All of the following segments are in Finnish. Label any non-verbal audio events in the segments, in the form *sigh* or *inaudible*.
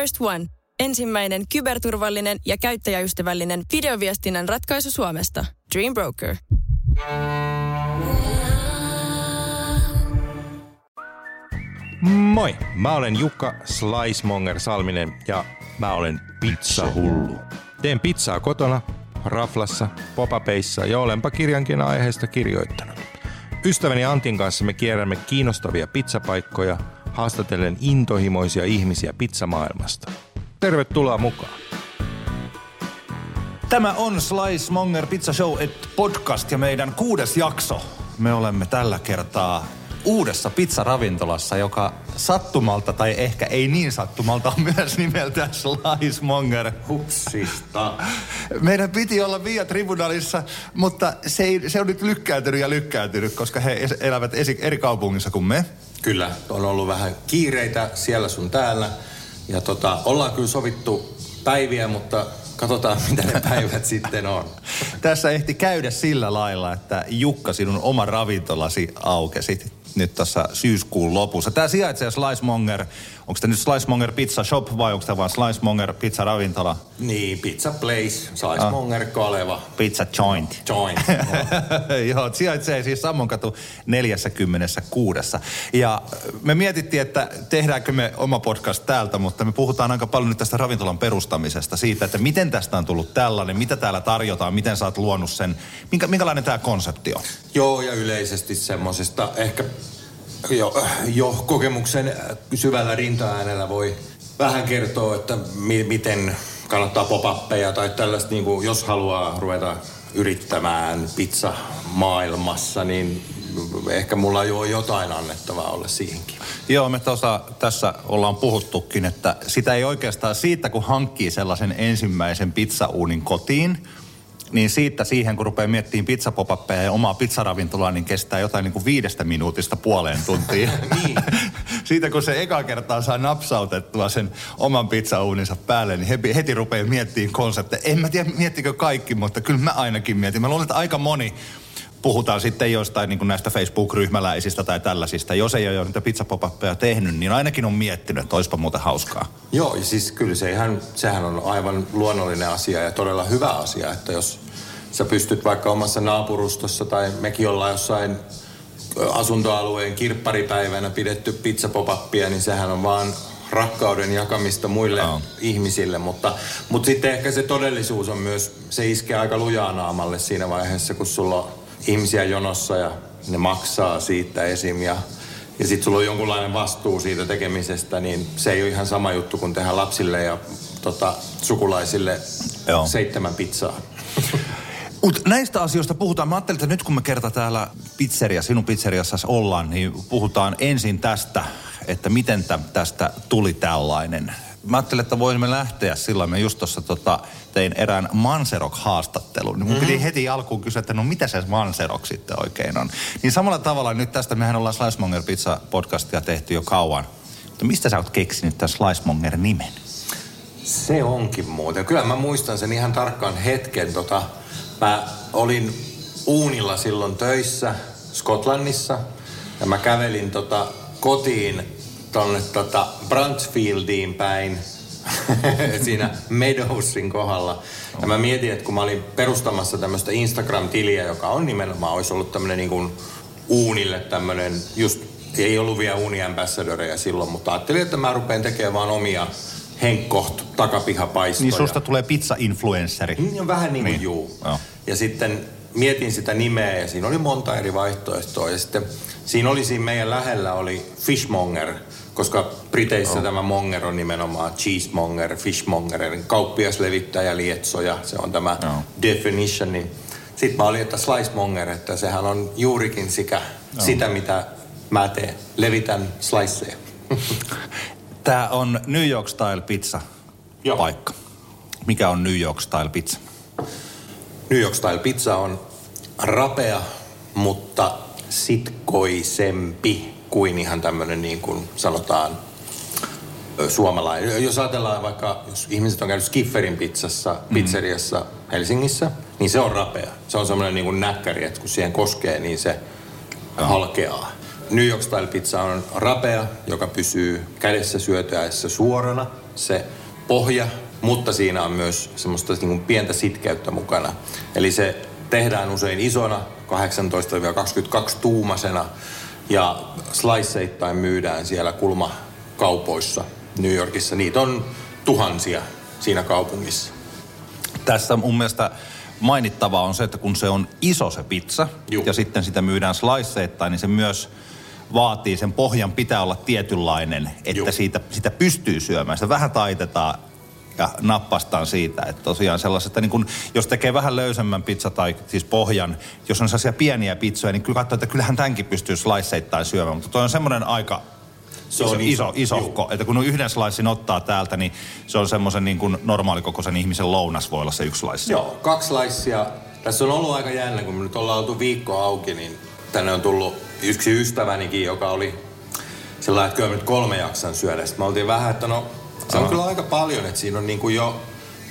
First One. Ensimmäinen kyberturvallinen ja käyttäjäystävällinen videoviestinnän ratkaisu Suomesta. Dream Broker. Moi, mä olen Jukka Slicemonger Salminen ja mä olen pizzahullu. Teen pizzaa kotona, raflassa, popapeissa ja olenpa kirjankin aiheesta kirjoittanut. Ystäväni Antin kanssa me kierrämme kiinnostavia pizzapaikkoja, haastatellen intohimoisia ihmisiä pizzamaailmasta. Tervetuloa mukaan! Tämä on Slice Monger Pizza Show et podcast ja meidän kuudes jakso. Me olemme tällä kertaa uudessa pizzaravintolassa, joka sattumalta tai ehkä ei niin sattumalta on myös nimeltään Slice Monger. Hupsista. Meidän piti olla Via Tribunalissa, mutta se, ei, se on nyt lykkääntynyt ja lykkääntynyt, koska he elävät esi- eri kaupungissa kuin me. Kyllä, on ollut vähän kiireitä siellä sun täällä. Ja tota, ollaan kyllä sovittu päiviä, mutta katsotaan mitä ne päivät *laughs* sitten on. Tässä ehti käydä sillä lailla, että Jukka, sinun oma ravintolasi aukesi nyt tässä syyskuun lopussa. Tämä sijaitsee Slicemonger. Onko tämä nyt Slicemonger Pizza Shop vai onko tämä vaan Slicemonger Pizza Ravintola? Niin, Pizza Place, Saismonger, Kaleva, Pizza Joint. Joint. *laughs* Joo, sijaitsee siis Sammonkatu 46. Ja me mietittiin, että tehdäänkö me oma podcast täältä, mutta me puhutaan aika paljon nyt tästä ravintolan perustamisesta, siitä, että miten tästä on tullut tällainen, mitä täällä tarjotaan, miten sä oot luonut sen, minkä, minkälainen tämä konsepti on? Joo, ja yleisesti semmosesta ehkä jo, jo kokemuksen syvällä rintaäänellä voi vähän kertoa, että mi- miten kannattaa popappeja tai tällaista, niin kuin, jos haluaa ruveta yrittämään pizza maailmassa, niin ehkä mulla jo jotain annettavaa olla siihenkin. Joo, me tosa, tässä ollaan puhuttukin, että sitä ei oikeastaan siitä, kun hankkii sellaisen ensimmäisen pizzauunin kotiin, niin siitä siihen, kun rupeaa miettimään pizzapopappeja ja omaa pizzaravintolaa, niin kestää jotain niin kuin viidestä minuutista puoleen tuntiin. *laughs* Niin. *laughs* siitä, kun se eka kertaa saa napsautettua sen oman pizzauuninsa päälle, niin heti, heti rupeaa miettimään konsepteja. En mä tiedä, miettikö kaikki, mutta kyllä mä ainakin mietin. Mä luulen, että aika moni puhutaan sitten jostain niin kuin näistä Facebook-ryhmäläisistä tai tällaisista. Jos ei ole niitä pizzapopappeja tehnyt, niin ainakin on miettinyt, että olisipa muuten hauskaa. Joo, ja siis kyllä se ihan, sehän on aivan luonnollinen asia ja todella hyvä asia, että jos sä pystyt vaikka omassa naapurustossa tai mekin ollaan jossain asuntoalueen kirpparipäivänä pidetty pizzapopappia, niin sehän on vaan rakkauden jakamista muille Joo. ihmisille, mutta, mutta sitten ehkä se todellisuus on myös, se iskee aika lujaa naamalle siinä vaiheessa, kun sulla on ihmisiä jonossa ja ne maksaa siitä esim. ja ja sitten sulla on jonkunlainen vastuu siitä tekemisestä, niin se ei ole ihan sama juttu kuin tehdä lapsille ja tota, sukulaisille Joo. seitsemän pizzaa. Mutta näistä asioista puhutaan. Mä ajattelin, että nyt kun me kerta täällä pizzeria, sinun pizzeriassa ollaan, niin puhutaan ensin tästä, että miten tä, tästä tuli tällainen. Mä ajattelin, että voisimme lähteä sillä me just tuossa tota, tein erään Manserok-haastattelun. Niin mun piti heti alkuun kysyä, että no mitä se Manserok sitten oikein on. Niin samalla tavalla nyt tästä, mehän ollaan Slicemonger Pizza podcastia tehty jo kauan. Mutta mistä sä oot keksinyt tämän Slicemonger-nimen? Se onkin muuten. Kyllä mä muistan sen ihan tarkkaan hetken. Tota, mä olin uunilla silloin töissä Skotlannissa ja mä kävelin tota, kotiin tonne tota Branchfieldiin päin *laughs* siinä Meadowsin kohdalla. Ja mä mietin, että kun mä olin perustamassa tämmöistä Instagram-tiliä, joka on nimenomaan, olisi ollut tämmöinen niin kuin uunille tämmöinen, just ei ollut vielä uuniambassadoreja silloin, mutta ajattelin, että mä rupean tekemään vaan omia henkkoht takapihapaistoja. Niin susta tulee pizza-influenssari. Niin, vähän niin kuin Niin. niin. juu. Joo. Ja sitten mietin sitä nimeä ja siinä oli monta eri vaihtoehtoa. Ja sitten siinä oli siinä meidän lähellä oli Fishmonger, koska Briteissä oh. tämä monger on nimenomaan cheesemonger, fishmonger, eli kauppias levittäjä lietsoja. Se on tämä Joo. definition. Niin sitten mä olin, että slicemonger, että sehän on juurikin sikä, sitä, mitä mä teen. Levitän sliceja. *laughs* Tämä on New York Style Pizza Joo. paikka. Mikä on New York Style Pizza? New York Style pizza on rapea, mutta sitkoisempi kuin ihan tämmöinen niin kuin sanotaan suomalainen. Jos ajatellaan vaikka, jos ihmiset on käynyt Skifferin pizzassa, pizzeriassa Helsingissä, niin se on rapea. Se on semmoinen niin kuin näkkäri, että kun siihen koskee, niin se halkeaa. New York Style pizza on rapea, joka pysyy kädessä syötäessä suorana. se pohja, mutta siinä on myös semmoista niin kuin pientä sitkeyttä mukana. Eli se tehdään usein isona, 18-22 tuumasena, ja sliceittain myydään siellä kulmakaupoissa New Yorkissa. Niitä on tuhansia siinä kaupungissa. Tässä mun mielestä mainittavaa on se, että kun se on iso se pizza Juu. ja sitten sitä myydään sliceittain, niin se myös vaatii, sen pohjan pitää olla tietynlainen, että siitä, sitä pystyy syömään. Sitä vähän taitetaan ja nappastaan siitä, että tosiaan sellaisesta, niin kun, jos tekee vähän löysemmän pizza tai siis pohjan, jos on sellaisia pieniä pizzoja, niin kyllä katsoo, että kyllähän tämänkin pystyy sliceittain syömään, mutta toi on semmoinen aika Se on iso, iso, isohko, että kun yhden slicein ottaa täältä, niin se on semmoisen niin kuin normaalikokoisen ihmisen lounas voi olla se yksi slice. Joo, kaksi laissia. Tässä on ollut aika jännä, kun me nyt ollaan oltu viikko auki, niin tänne on tullut yksi ystävänikin, joka oli sillä lailla, että kyllä nyt kolme jaksan syödä. Sitten me oltiin vähän, että no se on kyllä aika paljon, että siinä on niin kuin jo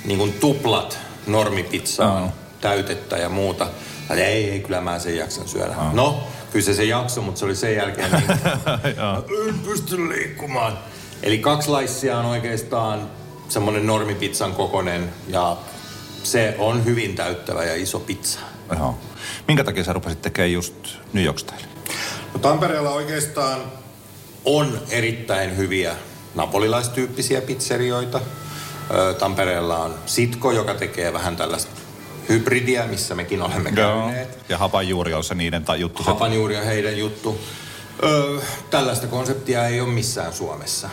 niin kuin tuplat normipizzaa, Joo. täytettä ja muuta. Ja ei, ei, kyllä mä sen jaksan syödä. No, kyllä se se jakso, mutta se oli sen jälkeen niin, *laughs* en pysty liikkumaan. Eli kaksi laissia on oikeastaan semmoinen normipizzan kokonen ja se on hyvin täyttävä ja iso pizza. Joo. Minkä takia sä rupesit tekemään just New York Style? No Tampereella oikeastaan on erittäin hyviä napolilaistyyppisiä pizzerioita. Ö, Tampereella on Sitko, joka tekee vähän tällaista hybridiä, missä mekin olemme käyneet. Ja hapanjuuri on se niiden tai juttu. Hapanjuuri on heidän juttu. Öö, tällaista konseptia ei ole missään Suomessa.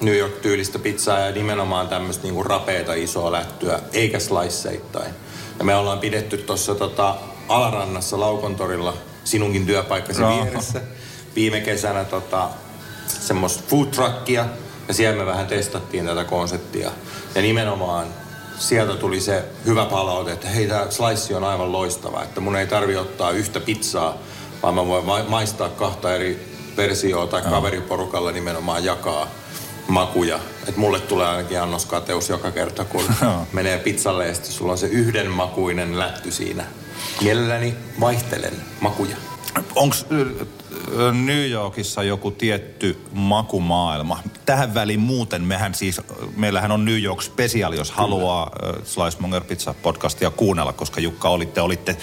New York-tyylistä pizzaa ja nimenomaan tämmöistä niinku rapeeta isoa lättyä, eikä sliceittain. Ja me ollaan pidetty tuossa tota Alarannassa Laukontorilla sinunkin työpaikkasi Joo. vieressä viime kesänä tota, semmoista food truckia ja siellä me vähän testattiin tätä konseptia. Ja nimenomaan sieltä tuli se hyvä palaute, että hei tämä slice on aivan loistava, että mun ei tarvi ottaa yhtä pizzaa, vaan mä voin ma- maistaa kahta eri versioa tai kaveriporukalla nimenomaan jakaa makuja. Että mulle tulee ainakin annoskateus joka kerta, kun menee pizzalle ja sitten sulla on se yhdenmakuinen lätty siinä. Mielelläni vaihtelen makuja. Onko New Yorkissa joku tietty makumaailma? Tähän väliin muuten mehän siis, meillähän on New York Special, jos haluaa äh, Slice Monger Pizza podcastia kuunnella, koska Jukka olitte, olitte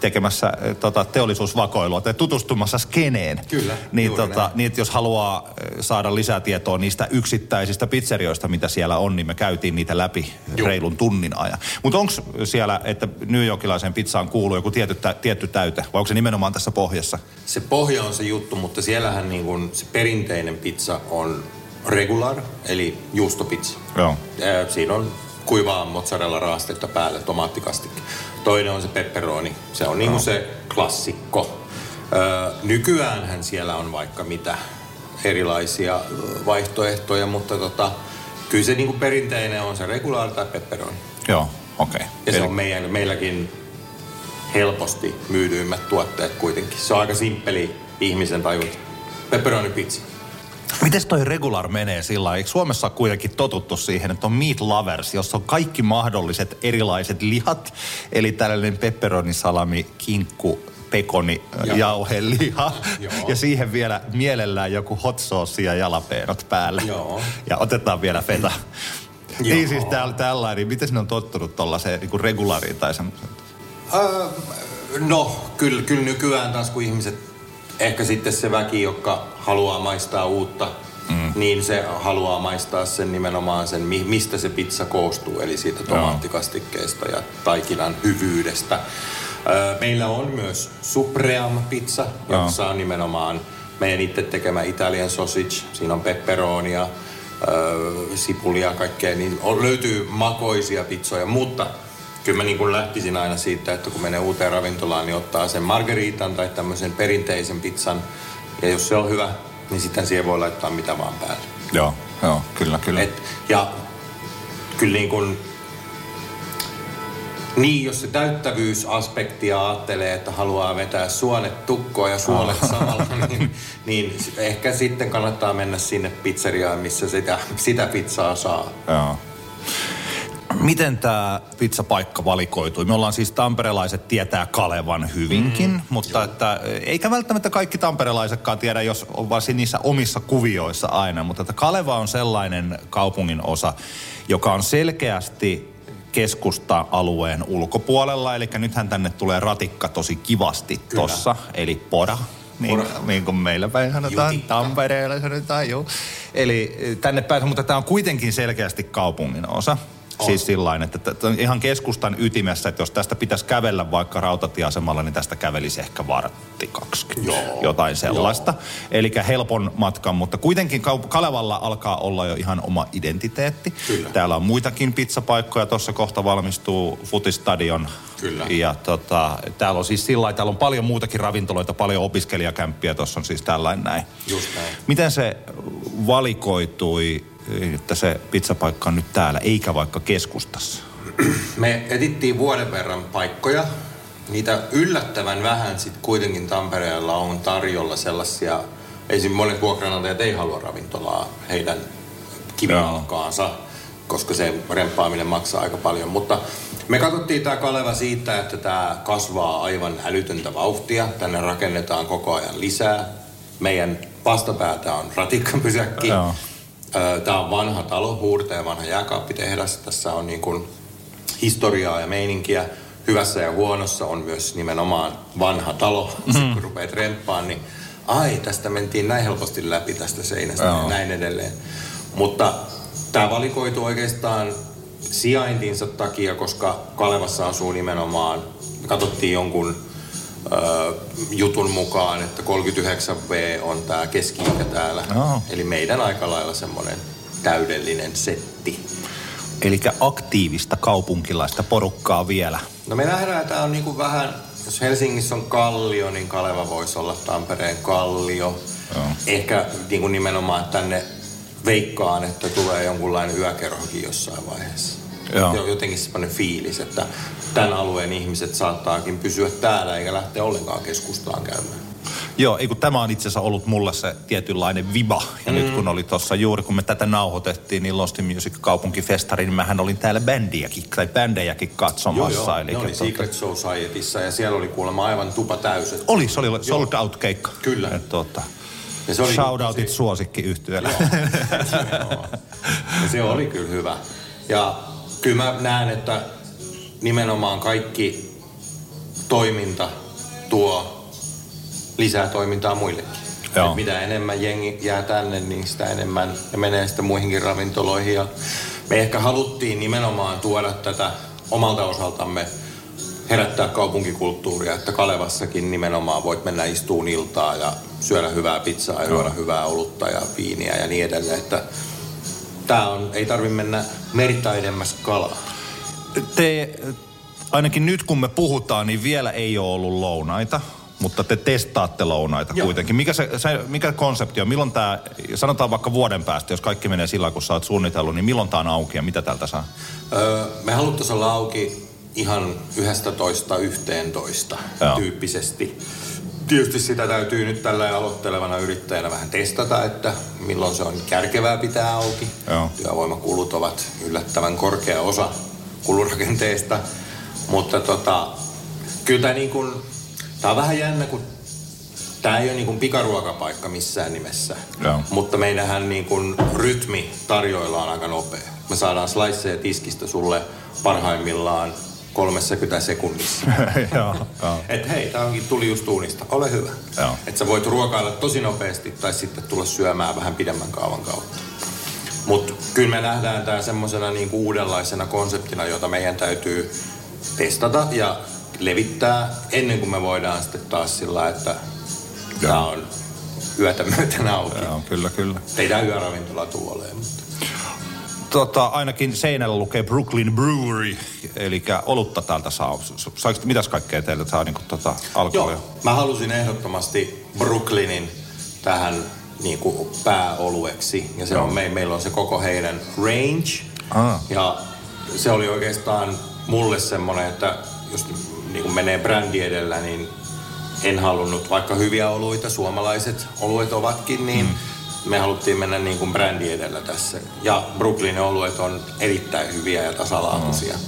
tekemässä äh, tota, teollisuusvakoilua tai tutustumassa skeneen. Kyllä, Niin, tota, näin. niin että jos haluaa äh, saada lisätietoa niistä yksittäisistä pizzerioista, mitä siellä on, niin me käytiin niitä läpi Joo. reilun tunnin ajan. Mutta onko siellä, että New Yorkilaiseen pizzaan kuuluu joku tietty, tä- tietty täyte, vai onko se nimenomaan tässä pohjassa? Se pohja on se juttu, mutta siellähän niin kuin se perinteinen pizza on regular, eli juustopizza. Joo. Siinä on kuivaa mozzarella raastetta päälle, tomaattikastikki. Toinen on se pepperoni. Se on niin kuin se klassikko. Öö, nykyäänhän siellä on vaikka mitä erilaisia vaihtoehtoja, mutta tota, kyllä se niin kuin perinteinen on se regular tai pepperoni. Joo, okei. Ja se Eli- on meidän, meilläkin helposti myydyimmät tuotteet kuitenkin. Se on aika simppeli ihmisen tajunta. Pepperoni pizza. Mites toi regular menee sillä? Eikö Suomessa ole kuitenkin totuttu siihen, että on meat lovers, jossa on kaikki mahdolliset erilaiset lihat, eli tällainen pepperoni, salami, kinkku, pekoni, Joo. jauheliha Joo. ja siihen vielä mielellään joku hot sauce ja jalapeenot päälle. Joo. Ja otetaan vielä feta. Joo. Niin siis täällä, tällainen, miten ne on tottunut tuollaiseen niin regulariin tai semmoiseen? Öö, no, kyllä, kyllä nykyään taas kun ihmiset, ehkä sitten se väki, joka haluaa maistaa uutta, mm. niin se haluaa maistaa sen nimenomaan sen, mi- mistä se pizza koostuu, eli siitä tomaattikastikkeesta ja taikinan hyvyydestä. Meillä on myös Supreme pizza, jossa on nimenomaan meidän itse tekemä Italian sausage, siinä on pepperonia, sipulia, kaikkea, niin on, löytyy makoisia pizzoja, mutta kyllä mä niin kuin lähtisin aina siitä, että kun menee uuteen ravintolaan, niin ottaa sen margaritan tai tämmöisen perinteisen pizzan. Ja jos se on hyvä, niin sitten siihen voi laittaa mitä vaan päälle. Joo, joo, kyllä, kyllä. Et, ja kyllä niin kuin, niin, jos se täyttävyysaspektia ajattelee, että haluaa vetää suonet tukkoon ja suolet samalla, *laughs* niin, niin ehkä sitten kannattaa mennä sinne pizzeriaan, missä sitä, sitä pizzaa saa. Joo. Miten tämä pizzapaikka valikoitui? Me ollaan siis tamperelaiset tietää Kalevan hyvinkin, mm, mutta että, eikä välttämättä kaikki tamperelaisetkaan tiedä, jos on vaan niissä omissa kuvioissa aina, mutta että Kaleva on sellainen kaupungin osa, joka on selkeästi keskusta-alueen ulkopuolella, eli nythän tänne tulee ratikka tosi kivasti tossa, eli Pora, niin, niin kuin meillä päin sanotaan, Jutikka. Tampereella sanotaan, joo. Eli tänne päin, mutta tämä on kuitenkin selkeästi kaupungin osa. On. Siis että, että ihan keskustan ytimessä, että jos tästä pitäisi kävellä vaikka rautatieasemalla, niin tästä kävelisi ehkä vartti 20, Joo. jotain sellaista. Eli helpon matkan, mutta kuitenkin Kalevalla alkaa olla jo ihan oma identiteetti. Kyllä. Täällä on muitakin pizzapaikkoja, tuossa kohta valmistuu Futistadion. Kyllä. Ja tota, täällä on siis sillä täällä on paljon muutakin ravintoloita, paljon opiskelijakämppiä, tuossa on siis tällainen näin. Just näin. Miten se valikoitui että se pizzapaikka on nyt täällä, eikä vaikka keskustassa? Me etittiin vuoden verran paikkoja. Niitä yllättävän vähän sitten kuitenkin Tampereella on tarjolla sellaisia, esim. monet vuokranantajat ei halua ravintolaa heidän kivimalkaansa, koska se remppaaminen maksaa aika paljon. Mutta me katsottiin tämä Kaleva siitä, että tämä kasvaa aivan älytöntä vauhtia. Tänne rakennetaan koko ajan lisää. Meidän vastapäätä on ratikkapysäkki. Joo. Tämä on vanha talo, huurta ja vanha jääkaappitehdas. Tässä on niin kuin historiaa ja meininkiä. Hyvässä ja huonossa on myös nimenomaan vanha talo. Mm. Sitten kun rupeat remppaan, niin ai, tästä mentiin näin helposti läpi tästä seinästä Joo. ja näin edelleen. Mutta tämä valikoitu oikeastaan sijaintinsa takia, koska Kalevassa asuu nimenomaan, katsottiin jonkun jutun mukaan, että 39V on tämä keski täällä. Oh. Eli meidän aika lailla semmoinen täydellinen setti. Eli aktiivista kaupunkilaista porukkaa vielä. No me nähdään, että tämä on niinku vähän, jos Helsingissä on Kallio, niin Kaleva voisi olla Tampereen Kallio. Oh. Ehkä niinku nimenomaan tänne veikkaan, että tulee jonkunlainen yökerhokin jossain vaiheessa. Joo. Jotenkin semmoinen fiilis, että tämän alueen ihmiset saattaakin pysyä täällä eikä lähteä ollenkaan keskustaan käymään. Joo, ei kun tämä on itse asiassa ollut mulle se tietynlainen viba. Ja mm. nyt kun oli tuossa juuri, kun me tätä nauhoitettiin, niin Lost Music kaupunkifestari, niin mähän olin täällä bändiäkin, tai bändejäkin katsomassa. Joo, joo. Eli ne oli Secret Societyssä ja siellä oli kuulemma aivan tupa täyset. Oli, se oli sold out keikka. Kyllä. Et, tuota, ja se oli Shoutoutit tosi... suosikki yhtyöllä. *laughs* ja se oli kyllä hyvä. Ja kyllä mä näen, että nimenomaan kaikki toiminta tuo lisää toimintaa muillekin. Joo. mitä enemmän jengi jää tänne, niin sitä enemmän ne menee sitten muihinkin ravintoloihin. Ja me ehkä haluttiin nimenomaan tuoda tätä omalta osaltamme herättää kaupunkikulttuuria, että Kalevassakin nimenomaan voit mennä istuun iltaa ja syödä hyvää pizzaa ja juoda hyvää olutta ja viiniä ja niin edelleen. Että tää on, ei tarvi mennä merta edemmäs kalaa. Te, ainakin nyt kun me puhutaan, niin vielä ei ole ollut lounaita mutta te testaatte lounaita Joo. kuitenkin. Mikä, se, se, mikä konsepti on? Milloin tämä, sanotaan vaikka vuoden päästä, jos kaikki menee sillä kun sä oot suunnitellut, niin milloin tämä on auki ja mitä täältä saa? Öö, me haluttaisiin olla auki ihan 11-11 tyyppisesti. Tietysti sitä täytyy nyt tällä aloittelevana yrittäjänä vähän testata, että milloin se on kärkevää pitää auki. Joo. Työvoimakulut ovat yllättävän korkea osa kulurakenteesta. Mutta tota, kyllä tämä niin kuin, tämä on vähän jännä, kun tämä ei ole niin kuin pikaruokapaikka missään nimessä. Joo. Mutta meidänhän niin kuin rytmi tarjoilla on aika nopea. Me saadaan sliceja tiskistä sulle parhaimmillaan 30 sekunnissa. *laughs* joo. Et hei, tää onkin tuli just uunista, ole hyvä. Että sä voit ruokailla tosi nopeasti tai sitten tulla syömään vähän pidemmän kaavan kautta. Mutta kyllä me nähdään tämä semmoisena niinku uudenlaisena konseptina, jota meidän täytyy testata ja levittää ennen kuin me voidaan sitten taas sillä, että tämä on yötä myöten auki. Joo, kyllä, kyllä. Teidän yöravintola tuoleen, mutta tota, ainakin seinällä lukee Brooklyn Brewery, eli olutta täältä saa. Saiko, mitäs kaikkea teiltä saa niin kuin, tota, alkoholia? Joo, mä halusin ehdottomasti Brooklynin tähän niin kuin pääolueksi. Ja se on, me, meillä on se koko heidän range. Ah. Ja se oli oikeastaan mulle semmoinen, että jos niin kuin menee brändi edellä, niin en halunnut, vaikka hyviä oluita, suomalaiset oluet ovatkin, niin mm me haluttiin mennä niin kuin brändi edellä tässä. Ja Brooklynin oluet on erittäin hyviä ja tasalaatuisia. Mm.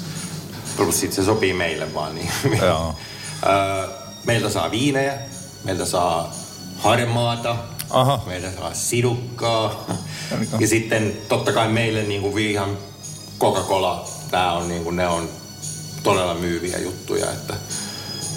Plus sit se sopii meille vaan niin hyvin. Joo. Meiltä saa viinejä, meiltä saa harmaata, Aha. saa sidukkaa. *laughs* Ja sitten totta kai meille niin kuin ihan Coca-Cola, tää on niin kuin, ne on todella myyviä juttuja, että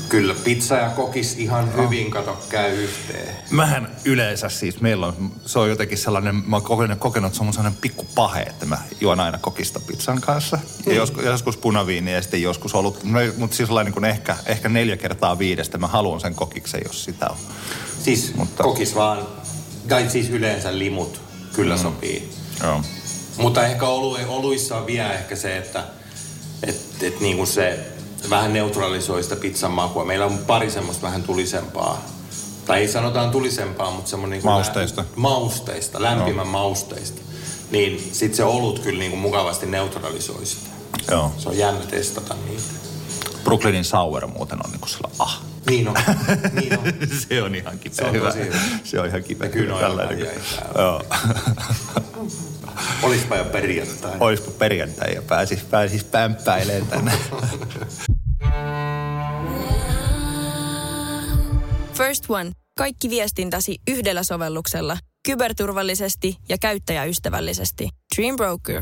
kyllä pizza ja kokis ihan hyvin kato käy yhteen. Mähän yleensä siis, meillä on, se on jotenkin sellainen, mä oon kokenut, kokenut että se on sellainen pikku pahe, että mä juon aina kokista pizzan kanssa. Ja joskus, joskus punaviiniä ja sitten joskus ollut, no, mutta siis sellainen kuin ehkä, ehkä neljä kertaa viidestä mä haluan sen kokiksen, jos sitä on. Siis Mutta... kokis vaan, tai siis yleensä limut kyllä mm. sopii. Joo. Mutta ehkä olu, oluissa on vielä ehkä se, että et, et niin kuin se vähän neutralisoi sitä pizzan makua. Meillä on pari semmoista vähän tulisempaa. Tai ei sanotaan tulisempaa, mutta semmoinen... Niin Mausteista. Mausteista, lämpimän no. mausteista. Niin sit se olut kyllä niin kuin mukavasti neutralisoi sitä. Joo. Se on jännä testata niitä. Brooklyn Sour muuten on niinku sellainen, ah. Niin on, *laughs* niin on. se on ihan kipeä Se on hyvä. tosi hyvä. Se on ihan kipeä Ja kyllä Tällainen. Joo. *laughs* Olispa jo perjantai. Olispa perjantai ja pääsis, pääsis pämppäilemään tänne. *laughs* First One. Kaikki viestintäsi yhdellä sovelluksella. Kyberturvallisesti ja käyttäjäystävällisesti. Dream Broker.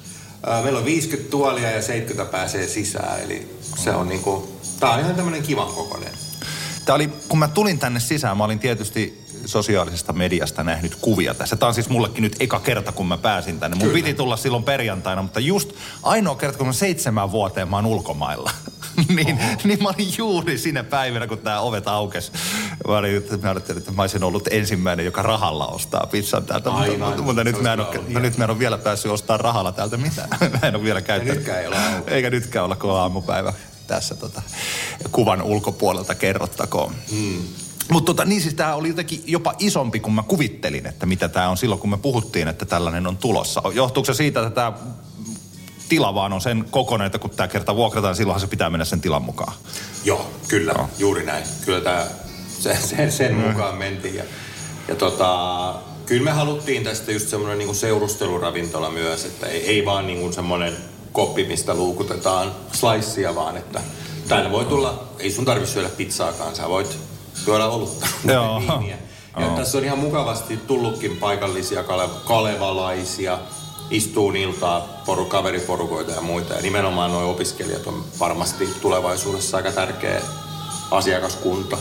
Meillä on 50 tuolia ja 70 pääsee sisään, eli se on niinku, tää on ihan tämmönen kivan kokoinen. Tämä oli, kun mä tulin tänne sisään, mä olin tietysti sosiaalisesta mediasta nähnyt kuvia tässä. Tämä on siis mullekin nyt eka kerta, kun mä pääsin tänne. Mun Kyllä. piti tulla silloin perjantaina, mutta just ainoa kerta, kun mä seitsemän vuoteen mä oon ulkomailla. *laughs* niin, niin mä olin juuri siinä päivänä, kun tämä ovet aukesi. Mä, olin, mä ajattelin, että mä olisin ollut ensimmäinen, joka rahalla ostaa pizzan täältä. Mutta, Aivan. mutta, mutta nyt, mä en ole, no, nyt mä en ole vielä päässyt ostamaan rahalla täältä mitään. *laughs* mä en ole vielä käyttänyt. nytkään ei ole. Eikä nytkään olla, kun on aamupäivä tässä tota, kuvan ulkopuolelta kerrottakoon. Mm. Mutta tota, niin siis tämä oli jotenkin jopa isompi kuin mä kuvittelin, että mitä tämä on silloin, kun me puhuttiin, että tällainen on tulossa. Johtuuko se siitä, että tämä tila vaan on sen kokoinen, että kun tämä kerta vuokrataan, silloinhan se pitää mennä sen tilan mukaan. Joo, kyllä, Joo. juuri näin. Kyllä tää, se, sen, sen mukaan mentiin. Ja, ja tota, kyllä me haluttiin tästä just semmoinen niinku seurusteluravintola myös, että ei, ei vaan niinku semmoinen koppi, mistä luukutetaan slicea, vaan että tänne voi tulla, ei sun tarvitse syödä pizzaakaan, sä voit juoda olutta *laughs* Joo. viiniä. Ja Joo. tässä on ihan mukavasti tullutkin paikallisia kale, kalevalaisia, istuu iltaa poru, kaveriporukoita ja muita. Ja nimenomaan nuo opiskelijat on varmasti tulevaisuudessa aika tärkeä asiakaskunta.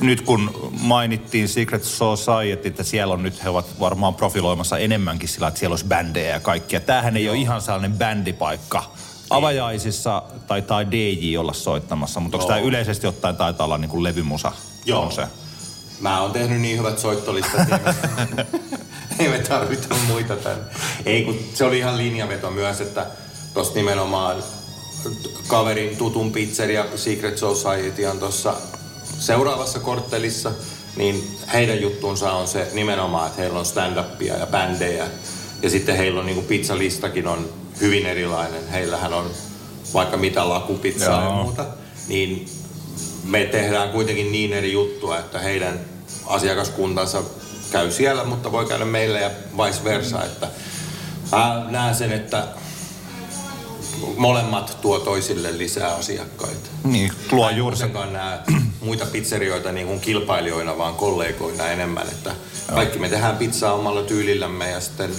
Nyt kun mainittiin Secret Society, että siellä on nyt, he ovat varmaan profiloimassa enemmänkin sillä, että siellä olisi bändejä ja kaikkia. Tämähän ei ole ihan sellainen bändipaikka. Avajaisissa taitaa DJ olla soittamassa, mutta onko Joo. tämä yleisesti ottaen taitaa olla niin kuin levymusa? On se. Mä oon tehnyt niin hyvät soittolistat, *laughs* ei me tarvita muita tänne. Ei, kun se oli ihan linjaveto myös, että tossa nimenomaan kaverin tutun pizzeria Secret Society on tuossa seuraavassa korttelissa, niin heidän juttuunsa on se nimenomaan, että heillä on stand-upia ja bändejä. Ja sitten heillä on niinku pizzalistakin on hyvin erilainen. Heillähän on vaikka mitä lakupizzaa ja muuta. Niin me tehdään kuitenkin niin eri juttua, että heidän asiakaskuntansa käy siellä, mutta voi käydä meillä ja vice versa. Että mä näen sen, että molemmat tuo toisille lisää asiakkaita. Niin, luo en juuri se. kuitenkaan näe muita pizzerioita niin kuin kilpailijoina, vaan kollegoina enemmän. Että kaikki me tehdään pizzaa omalla tyylillämme ja sitten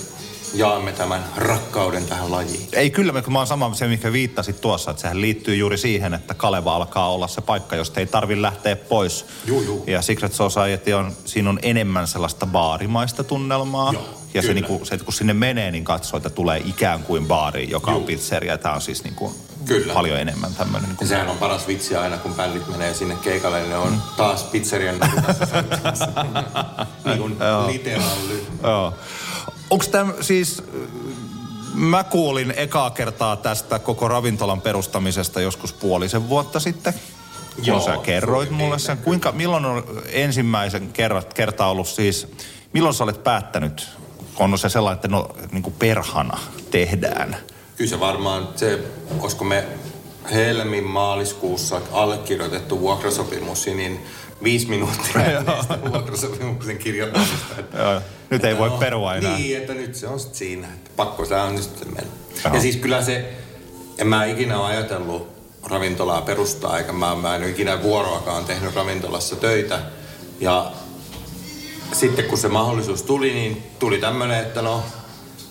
jaamme tämän rakkauden tähän lajiin. Ei kyllä, kun mä oon sama se, mikä viittasit tuossa, että sehän liittyy juuri siihen, että Kaleva alkaa olla se paikka, josta ei tarvi lähteä pois. Juu, juu. Ja Secret Society on, siinä on enemmän sellaista baarimaista tunnelmaa. Joo, ja se, kyllä. niinku, se, että kun sinne menee, niin katsoo, että tulee ikään kuin baari, joka on Juu. pizzeria. Tämä on siis niinku Kyllä. paljon enemmän tämmöinen. Niin Ja sehän on paras vitsi aina, kun bändit menee sinne keikalle, niin ne on taas pizzerian *laughs* niin kuin literaalli. Joo. Onko tämä siis, mä kuulin ekaa kertaa tästä koko ravintolan perustamisesta joskus puolisen vuotta sitten. Joo, sä kerroit mulle sen. Kuinka, milloin on ensimmäisen kerran, kertaa ollut siis, milloin sä olet päättänyt, on se sellainen, että no niin kuin perhana tehdään? Kyllä se varmaan, se, olisiko me helmin maaliskuussa allekirjoitettu vuokrasopimus, niin viisi minuuttia vuokrasopimuksen kirjoittamista. Nyt ei voi no, perua enää. Niin, että nyt se on sitten siinä. Että pakko sitä on nyt sitten mennä. Joo. Ja siis kyllä se, en mä ikinä ole ajatellut ravintolaa perustaa, eikä mä, mä en ole ikinä vuoroakaan tehnyt ravintolassa töitä. Ja sitten kun se mahdollisuus tuli, niin tuli tämmöinen, että no,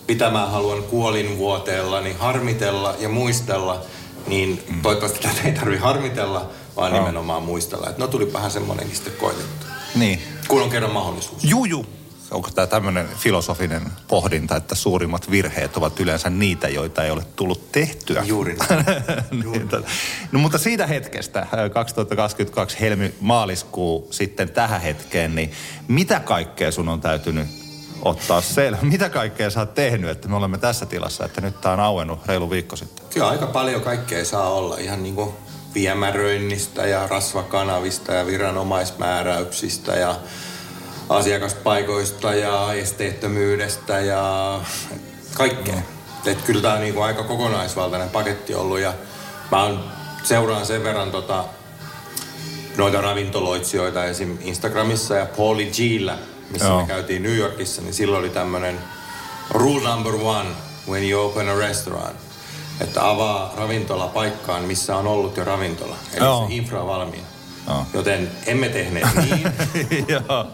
mitä mä haluan kuolinvuoteella, niin harmitella ja muistella, niin mm. toivottavasti tätä ei tarvi harmitella, vaan Joo. nimenomaan muistella. Että no tulipahan semmoinenkin sitten koitettu. Niin. Kun on kerran mahdollisuus. Juju. Onko tämä tämmöinen filosofinen pohdinta, että suurimmat virheet ovat yleensä niitä, joita ei ole tullut tehtyä? Juuri *laughs* niin, tota. no mutta siitä hetkestä, äh, 2022 helmi-maaliskuu sitten tähän hetkeen, niin mitä kaikkea sun on täytynyt ottaa selvä? *laughs* Mitä kaikkea sä oot tehnyt, että me olemme tässä tilassa, että nyt tää on auennut reilu viikko sitten? Kyllä aika paljon kaikkea saa olla. Ihan niin kuin viemäröinnistä ja rasvakanavista ja viranomaismääräyksistä ja asiakaspaikoista ja esteettömyydestä ja kaikkea. Et kyllä tämä on niin kuin aika kokonaisvaltainen paketti ollut ja mä oon, seuraan sen verran tota, noita ravintoloitsijoita esim. Instagramissa ja Pauli Gillä, missä Joo. me käytiin New Yorkissa, niin silloin oli tämmöinen rule number one when you open a restaurant. Että avaa ravintola paikkaan, missä on ollut jo ravintola. Eli Joo. se infra on valmiina. Joo. Joten emme tehneet *laughs* niin. Joo.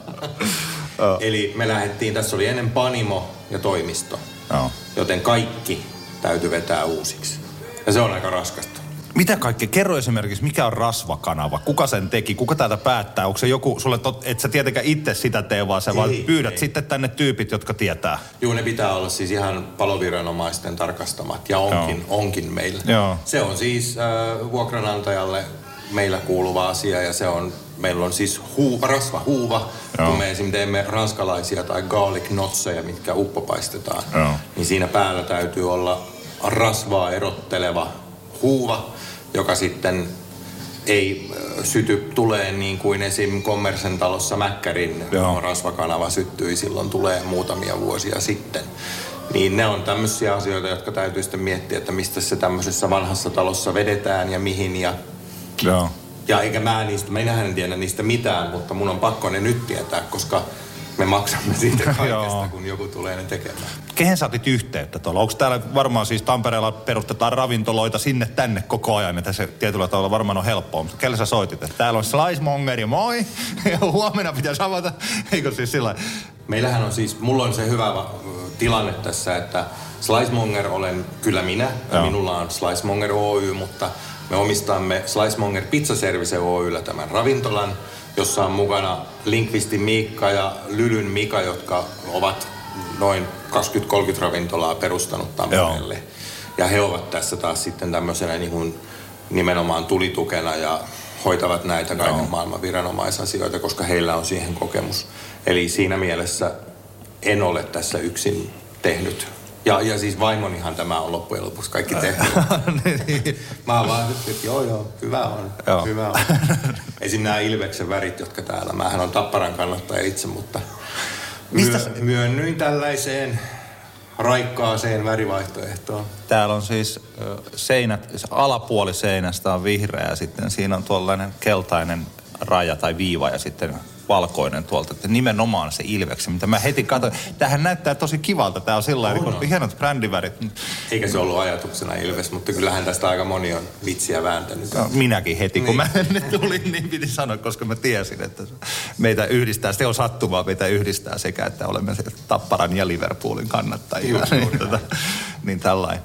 Eli me lähdettiin, tässä oli ennen panimo ja toimisto. Joo. Joten kaikki täytyy vetää uusiksi. Ja se on aika raskasta. Mitä kaikkea? Kerro esimerkiksi, mikä on rasvakanava? Kuka sen teki? Kuka täältä päättää? Onko se joku, sulle tot, et sä tietenkään itse sitä tee, vaan sä vaan Ei, pyydät ei. sitten tänne tyypit, jotka tietää. Juu, ne pitää olla siis ihan paloviranomaisten tarkastamat ja onkin, onkin meillä. Joo. Se on siis äh, vuokranantajalle meillä kuuluva asia ja se on, meillä on siis huu, rasvahuuva. Joo. Kun me esim. teemme ranskalaisia tai garlic notseja, mitkä uppopaistetaan, Joo. niin siinä päällä täytyy olla rasvaa erotteleva huuva, joka sitten ei syty tuleen niin kuin esim. Kommersen talossa Mäkkärin Joo. rasvakanava syttyi silloin tulee muutamia vuosia sitten. Niin ne on tämmöisiä asioita, jotka täytyy sitten miettiä, että mistä se tämmöisessä vanhassa talossa vedetään ja mihin. Ja, Joo. ja eikä mä niistä, minähän en tiedä niistä mitään, mutta mun on pakko ne nyt tietää, koska me maksamme siitä kaikesta, kun joku tulee ne tekemään. Kehen sä otit yhteyttä tuolla? Onko täällä varmaan siis Tampereella perustetaan ravintoloita sinne tänne koko ajan, että se tietyllä tavalla varmaan on helppoa. Mutta kelle sä soitit? Että täällä on Slicemonger ja moi. *laughs* Ja huomenna pitäisi avata. Eikö siis sillä? Meillähän on siis, mulla on se hyvä tilanne tässä, että Slicemonger olen kyllä minä, ja minulla on Slicemonger Oy, mutta me omistamme Slicemonger Pizza Service Oyllä tämän ravintolan, jossa on mukana Linkvistin Miikka ja Lylyn Mika, jotka ovat noin 20-30 ravintolaa perustanut Tampereelle. Ja he ovat tässä taas sitten tämmöisenä niin nimenomaan tulitukena ja hoitavat näitä kaiken Joo. maailman viranomaisasioita, koska heillä on siihen kokemus. Eli siinä mielessä en ole tässä yksin tehnyt. Ja, ja siis vaimonihan tämä on loppujen lopuksi kaikki tehnyt. *laughs* Mä oon vaan nyt, että joo joo, hyvä on, Joo. hyvä on. *laughs* Esim. nämä Ilveksen värit, jotka täällä, mähän on Tapparan kannattaja itse, mutta Mistä myö, myönnyin tällaiseen raikkaaseen värivaihtoehtoon. Täällä on siis seinät, alapuoli seinästä on vihreä ja sitten siinä on tuollainen keltainen raja tai viiva ja sitten valkoinen tuolta. Että nimenomaan se Ilveksen, mitä mä heti katsoin. Tämähän näyttää tosi kivalta. Tämä on sillä lailla, niin hienot brändivärit. Eikä se ollut ajatuksena Ilves, mutta kyllähän tästä aika moni on vitsiä vääntänyt. No, minäkin heti, kun Niin. *laughs* mä tänne tulin, niin piti sanoa, koska mä tiesin, että meitä yhdistää, se on sattumaa, meitä yhdistää sekä, että olemme se Tapparan ja Liverpoolin kannattajia. Just *laughs* niin, juuri tota, niin tällainen.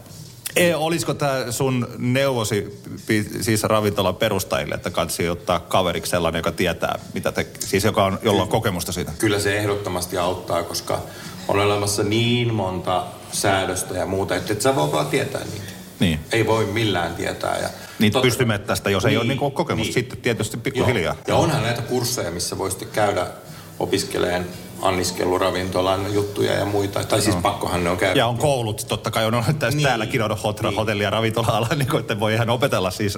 E, olisiko tämä sun neuvosi siis ravintolan perustajille, että kansi ottaa kaveriksi sellainen, joka tietää, mitä te, siis joka on, jolla on kokemusta siitä? Kyllä se ehdottomasti auttaa, koska on olemassa niin monta säädöstä ja muuta, että et sä voi vaan tietää niitä. Niin. Ei voi millään tietää. Ja Niin totta- pystymettästä, jos ei ole niinku kokemusta, sitten tietysti pikkuhiljaa. Ja onhan näitä kursseja, missä voi sitten käydä opiskeleen anniskeluravintolan juttuja ja muita. Tai siis pakkohan ne on käydä. Ja on koulut, totta kai on, on tässä Niin. täälläkin on hot, Niin. hotelli- ja ravintola-ala, niin kuin, että voi ihan opetella siis,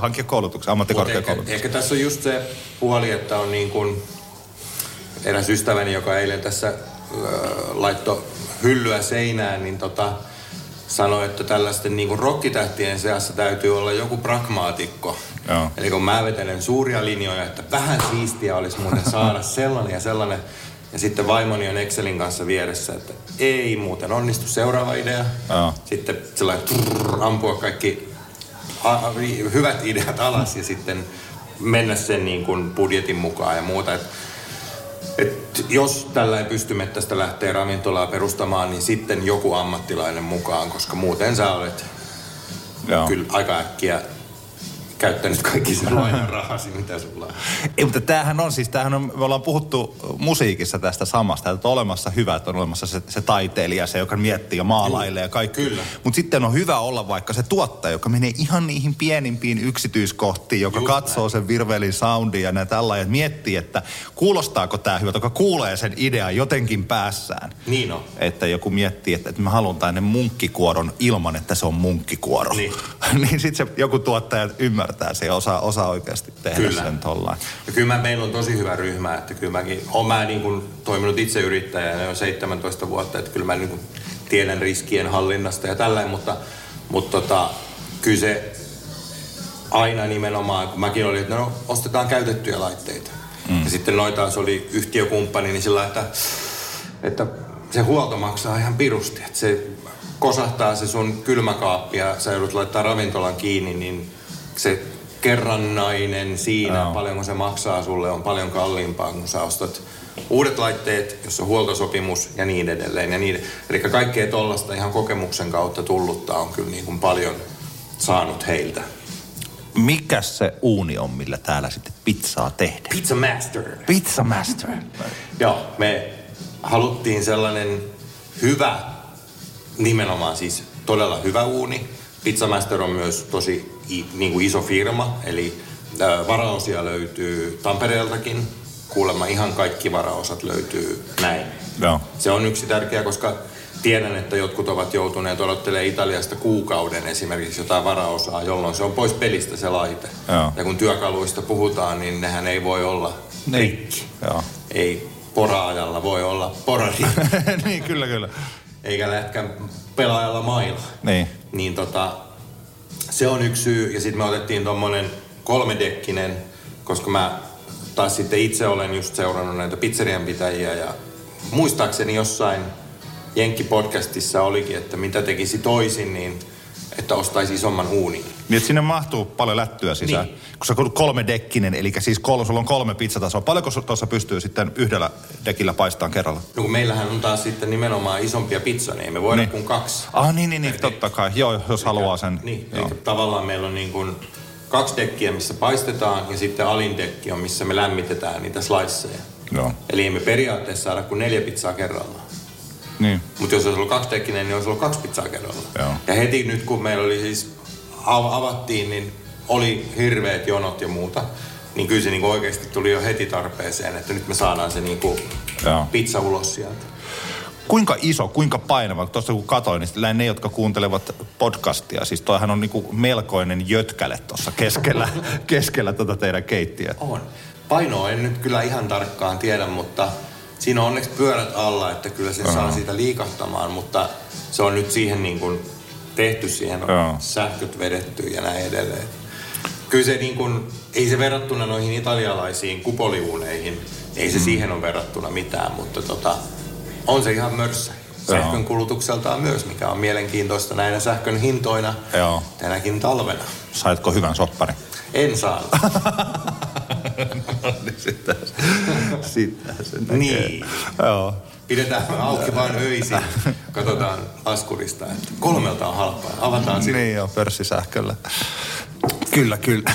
hankkia koulutuksen, Mut ehkä, ammattikorkeakoulutuksen. ehkä tässä on just se puoli, että on niin kuin eräs ystäväni, joka eilen tässä äh, laittoi hyllyä seinään, niin tota, sanoi, että tällaisten niin kuin rokkitähtien seassa täytyy olla joku pragmaatikko. Joo. Eli kun mä vetelen suuria linjoja, että vähän siistiä olisi muuten saada *laughs* sellainen ja sellainen. Ja sitten vaimoni on Excelin kanssa vieressä, että ei muuten onnistu seuraava idea. Joo. Sitten sellainen trrr, ampua kaikki a- a- hyvät ideat alas ja sitten mennä sen niin kuin budjetin mukaan ja muuta. Et, et jos tällä ei pystymettästä lähtee ravintolaa perustamaan, niin sitten joku ammattilainen mukaan, koska muuten sä olet Joo. kyllä aika äkkiä käyttänyt kaikki sen *laughs* lainarahasi, mitä sulla on. Ei, mutta tämähän on siis, tämähän on, me ollaan puhuttu musiikissa tästä samasta, että on olemassa hyvä, että on olemassa se, se taiteilija, se, joka miettii ja maalailee ja kaikki. Kyllä. Mutta sitten on hyvä olla vaikka se tuottaja, joka menee ihan niihin pienimpiin yksityiskohtiin, joka Just katsoo sen virvelin soundin ja näitä tällä ja miettii, että kuulostaako tämä hyvä, joka kuulee sen idean jotenkin päässään. Niin on. Että joku miettii, että, että mä haluan tänne munkkikuoron ilman, että se on munkkikuoro. Niin. *laughs* niin sitten se joku tuottaja ymmärtää se ja osaa, osaa oikeasti tehdä Kyllä. sen tollaan. Ja kyllä mä, meillä on tosi hyvä ryhmä, että kyllä mäkin, olen mä niin kuin toiminut itse yrittäjänä jo 17 vuotta, että kyllä mä niin kuin tiedän riskien hallinnasta ja tällainen, mutta, mutta tota, kyllä se aina nimenomaan, kun mäkin olin, että no ostetaan käytettyjä laitteita. Mm. Ja sitten noita taas oli yhtiökumppani, niin sillä että, että se huolto maksaa ihan pirusti. Että se kosahtaa se sun kylmäkaappi ja sä joudut laittaa ravintolan kiinni, niin se kerrannainen siinä, Joo. paljonko se maksaa sulle, on paljon kalliimpaa, kun sä ostat uudet laitteet, jos on huoltosopimus ja niin edelleen. Ja niin. Eli kaikkea tollasta ihan kokemuksen kautta tullutta on kyllä niin kuin paljon saanut heiltä. Mikä se uuni on, millä täällä sitten pizzaa tehdään? Pizza Master. Pizza Master. *laughs* Joo, me haluttiin sellainen hyvä, nimenomaan siis todella hyvä uuni. Pizza Master on myös tosi niin kuin iso firma, eli varaosia löytyy Tampereeltakin. Kuulemma ihan kaikki varaosat löytyy näin. Joo. Se on yksi tärkeä, koska tiedän, että jotkut ovat joutuneet odottelemaan Italiasta kuukauden esimerkiksi jotain varaosaa, jolloin se on pois pelistä se laite. Joo. Ja kun työkaluista puhutaan, niin nehän ei voi olla rikki. Joo. Ei poraajalla voi olla porari, *laughs* niin, kyllä, kyllä. eikä lätkän pelaajalla mailla. Niin. Niin tota, se on yksi syy. Ja sitten me otettiin tommonen kolmedekkinen, koska mä taas sitten itse olen just seurannut näitä pizzerianpitäjiä ja muistaakseni jossain Jenkki-podcastissa olikin, että mitä tekisi toisin, niin että ostaisi isomman uunin. Niin, että sinne mahtuu paljon lättyä sisään. Niin. Kun se on kolme dekkinen, eli siis kolme, sulla on kolme pizzatasoa. Paljonko tuossa pystyy sitten yhdellä dekillä paistamaan kerralla? No kun meillähän on taas sitten nimenomaan isompia pizzoja, niin me voida Niin. kuin kaksi. Ah, niin, niin, niin, totta kai. Joo, jos haluaa sen. Niin, Joo. eli tavallaan meillä on niin kuin kaksi dekkiä, missä paistetaan, ja sitten alin dekki on, missä me lämmitetään niitä sliceja. Joo. Eli emme periaatteessa saada kuin neljä pizzaa kerrallaan. Niin. Mutta jos olisi ollut kaksidekkinen, niin olisi ollut kaksi pizzaa kerrallaan. Joo. Ja heti nyt, kun meillä oli siis avattiin, niin oli hirveät jonot ja muuta. Niin kyllä se niin oikeasti tuli jo heti tarpeeseen, että nyt me saadaan se niin kuin Joo. pizza ulos sieltä. Kuinka iso, kuinka painava? Tuossa kun katsoin, niin ne, jotka kuuntelevat podcastia, siis toihan on niinku melkoinen jötkäle tuossa keskellä, *laughs* keskellä tota teidän keittiötä. On. Painoa en nyt kyllä ihan tarkkaan tiedä, mutta siinä on onneksi pyörät alla, että kyllä se saa siitä liikahtamaan, mutta se on nyt siihen niin kuin tehty, siihen Joo. on sähköt vedetty ja näin edelleen. Kyllä se niin kuin, ei se verrattuna noihin italialaisiin kupoliuuneihin, ei se siihen ole verrattuna mitään, mutta tota, on se ihan mörssä. Sähkön kulutukseltaan myös, mikä on mielenkiintoista näinä sähkön hintoina Joo. tänäkin talvena. Saitko hyvän sopparin? En *laughs* niin sitä, sitä se näkee. Niin. Joo. Pidetään auki vain öisin. Katsotaan laskurista, että kolmelta on halpaa. Avataan sitten. Niin joo, pörssisähköllä. Kyllä, kyllä.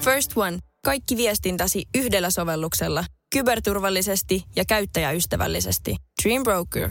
First One. Kaikki viestintäsi yhdellä sovelluksella. Kyberturvallisesti ja käyttäjäystävällisesti. Dream Broker.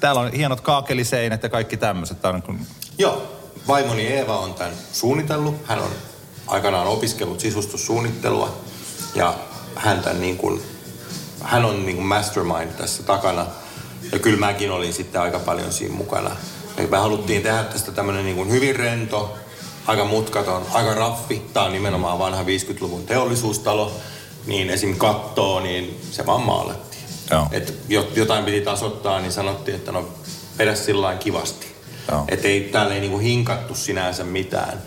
Täällä on hienot kaakeliseinät ja kaikki tämmöiset. Tää on kun... Joo, vaimoni Eeva on tämän suunnitellut. Hän on aikanaan opiskellut sisustussuunnittelua ja hän, tämän niin kuin, hän on niin kuin mastermind tässä takana. Ja kyllä mäkin olin sitten aika paljon siinä mukana. Ja me haluttiin tehdä tästä tämmöinen niin kuin hyvin rento, aika mutkaton, aika raffi. Tämä on nimenomaan vanha 50-luvun teollisuustalo. Niin esim. kattoo, niin se vaan maalattiin. Joo. Et jo- jotain piti tasoittaa, niin sanottiin, että no vedä sillä kivasti. Että ei, täällä ei niinku hinkattu sinänsä mitään.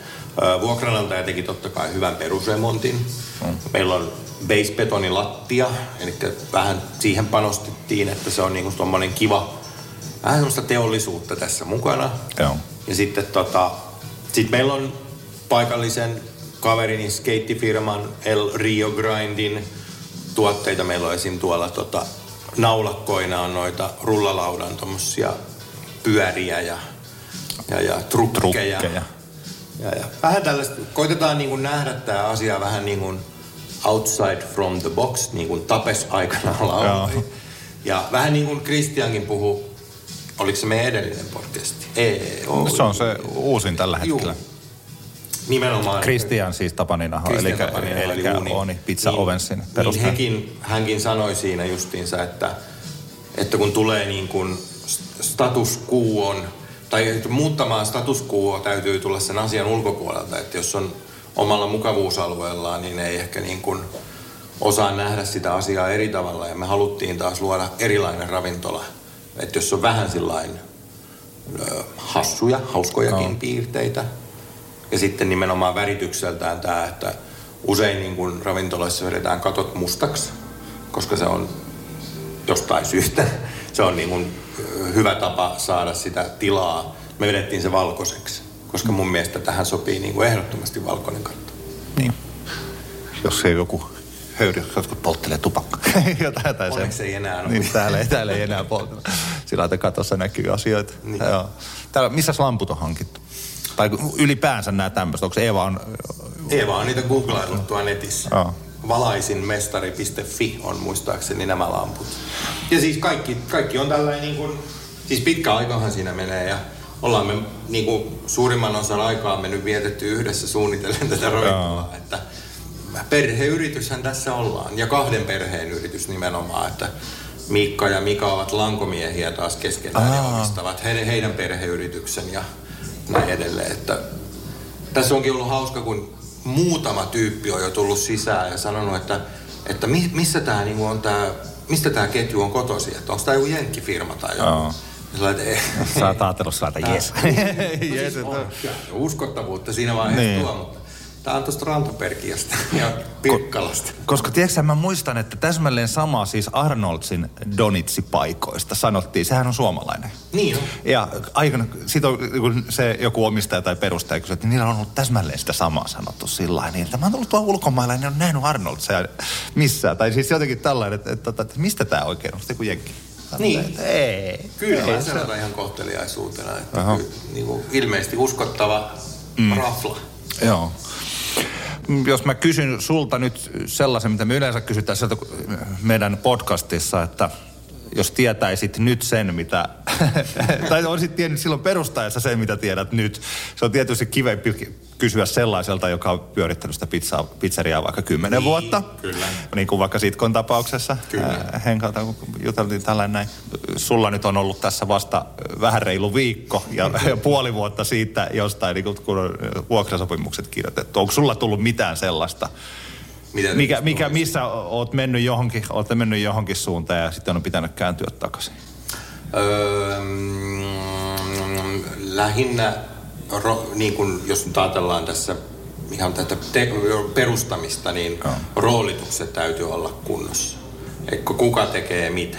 Vuokranantaja teki totta kai hyvän perusremontin. Mm. Meillä on base-betonilattia, eli vähän siihen panostettiin, että se on niinku tommonen kiva, vähän semmoista teollisuutta tässä mukana. Joo. Ja sitten tota, sit meillä on paikallisen kaverini skeittifirman El Rio Grindin tuotteita. Meillä on esim. tuolla tota, naulakkoina on noita rullalaudan tommosia pyöriä ja, ja, ja trukkeja. Trukkeja. Ja, ja vähän tällaista, koitetaan niin kuin nähdä tämä asia vähän niin kuin outside from the box, niin kuin Tapes aikanaan lauloi. Ja vähän niin kuin Kristiankin puhui, oliko se meidän edellinen podcasti? Ei, No, se on se uusin tällä Juu. Nimenomaan. Christian siis Tapaninaho, eli, Tapaninen eli eli Uuni. Ooni Pizza niin, Ovensin niin hekin, hänkin sanoi siinä justiinsa, että, että kun tulee niin kuin status quoon, tai että muuttamaan status quo täytyy tulla sen asian ulkopuolelta, että jos on omalla mukavuusalueellaan, niin ei ehkä niin kuin osaa nähdä sitä asiaa eri tavalla. Ja me haluttiin taas luoda erilainen ravintola. Että jos on vähän sillain ö, hassuja, hauskojakin Joo. piirteitä. Ja sitten nimenomaan väritykseltään tämä, että usein niin kuin ravintoloissa vedetään katot mustaksi, koska se on jostain syystä, se on niin kuin hyvä tapa saada sitä tilaa. Me vedettiin se valkoiseksi, koska mun mielestä tähän sopii niin kuin ehdottomasti valkoinen katto. Niin. Jos ei joku höyry, jotkut polttelee tupakkaa. *laughs* Jotain tai Onneksi se. ei enää ole. Niin, täällä, ei, täällä ei enää poltella. Sillä lailla katossa näkyy asioita. Niin. Joo. Täällä, missä lamput on hankittu? Tai ylipäänsä nämä tämmöiset. Onko Eeva on... Eeva on niitä googlaillut tuolla netissä. Joo. Valaisinmestari.fi on muistaakseni nämä lamput. Ja siis kaikki, kaikki on tällainen niin kuin, siis pitkä aikahan siinä menee ja ollaan me niin kuin suurimman osan aikaa me nyt vietetty yhdessä suunnitellen tätä ravintolaa, että perheyrityshän tässä ollaan ja kahden perheen yritys nimenomaan, että Miikka ja Mika ovat lankomiehiä taas keskenään ja Aa. omistavat he, heidän perheyrityksen ja näin edelleen, että tässä onkin ollut hauska, kun muutama tyyppi on jo tullut sisään ja sanonut, että, että mi, missä tää niinku on tää, mistä tämä ketju on kotosi, että onko tämä joku jenkkifirma tai joku. Ei. Sä oot ajatellut sillä, että jes. *laughs* Siis uskottavuutta siinä vaiheessa niin. tuo, mutta tämä on tuosta Rantaperkiasta ja Pirkkalasta. Koska tiedätkö, mä muistan, että täsmälleen sama siis Arnoldsin Donitsi-paikoista sanottiin. Sehän on suomalainen. Niin on. Ja aikana, sit on kun se joku omistaja tai perustaja kysyi, että niillä on ollut täsmälleen sitä samaa sanottu sillä lailla, niin että mä oon ollut tuolla ulkomailla ja ne on nähnyt Arnoldsia missään. Tai siis jotenkin tällainen, että, että, että, että mistä tämä oikein on, sitten joku jenkki. Niin. Että Ei. Kyllä, ei, se- sanotaan ihan kohteliaisuutena, että ky, niin kuin ilmeisesti uskottava mm. rafla. Joo. Jos mä kysyn sulta nyt sellaisen, mitä me yleensä kysytään sieltä meidän podcastissa, että jos tietäisit nyt sen, mitä, *laughs* tai olisit tiennyt silloin perustaessa sen, mitä tiedät nyt. Se on tietysti kivempi kysyä sellaiselta, joka on pyörittänyt sitä pizzaa, pizzeriaa vaikka kymmenen Niin, vuotta. kyllä. Niin kuin vaikka Sitkon tapauksessa. Kyllä. Henkalta kun juteltiin tällainen näin. Sulla nyt on ollut tässä vasta vähän reilu viikko ja, ja puoli vuotta siitä jostain, niin kun on vuokrasopimukset kirjoitettu. Onko sulla tullut mitään sellaista? Mitä Mikä, mikä, missä oot mennyt johonkin, olette mennyt johonkin suuntaan ja sitten on pitänyt kääntyä takaisin? Öö, mm, lähinnä, ro, niin kun, jos nyt ajatellaan tässä ihan tätä te, perustamista, niin Joo. roolitukset täytyy olla kunnossa. Eikö kuka tekee mitä?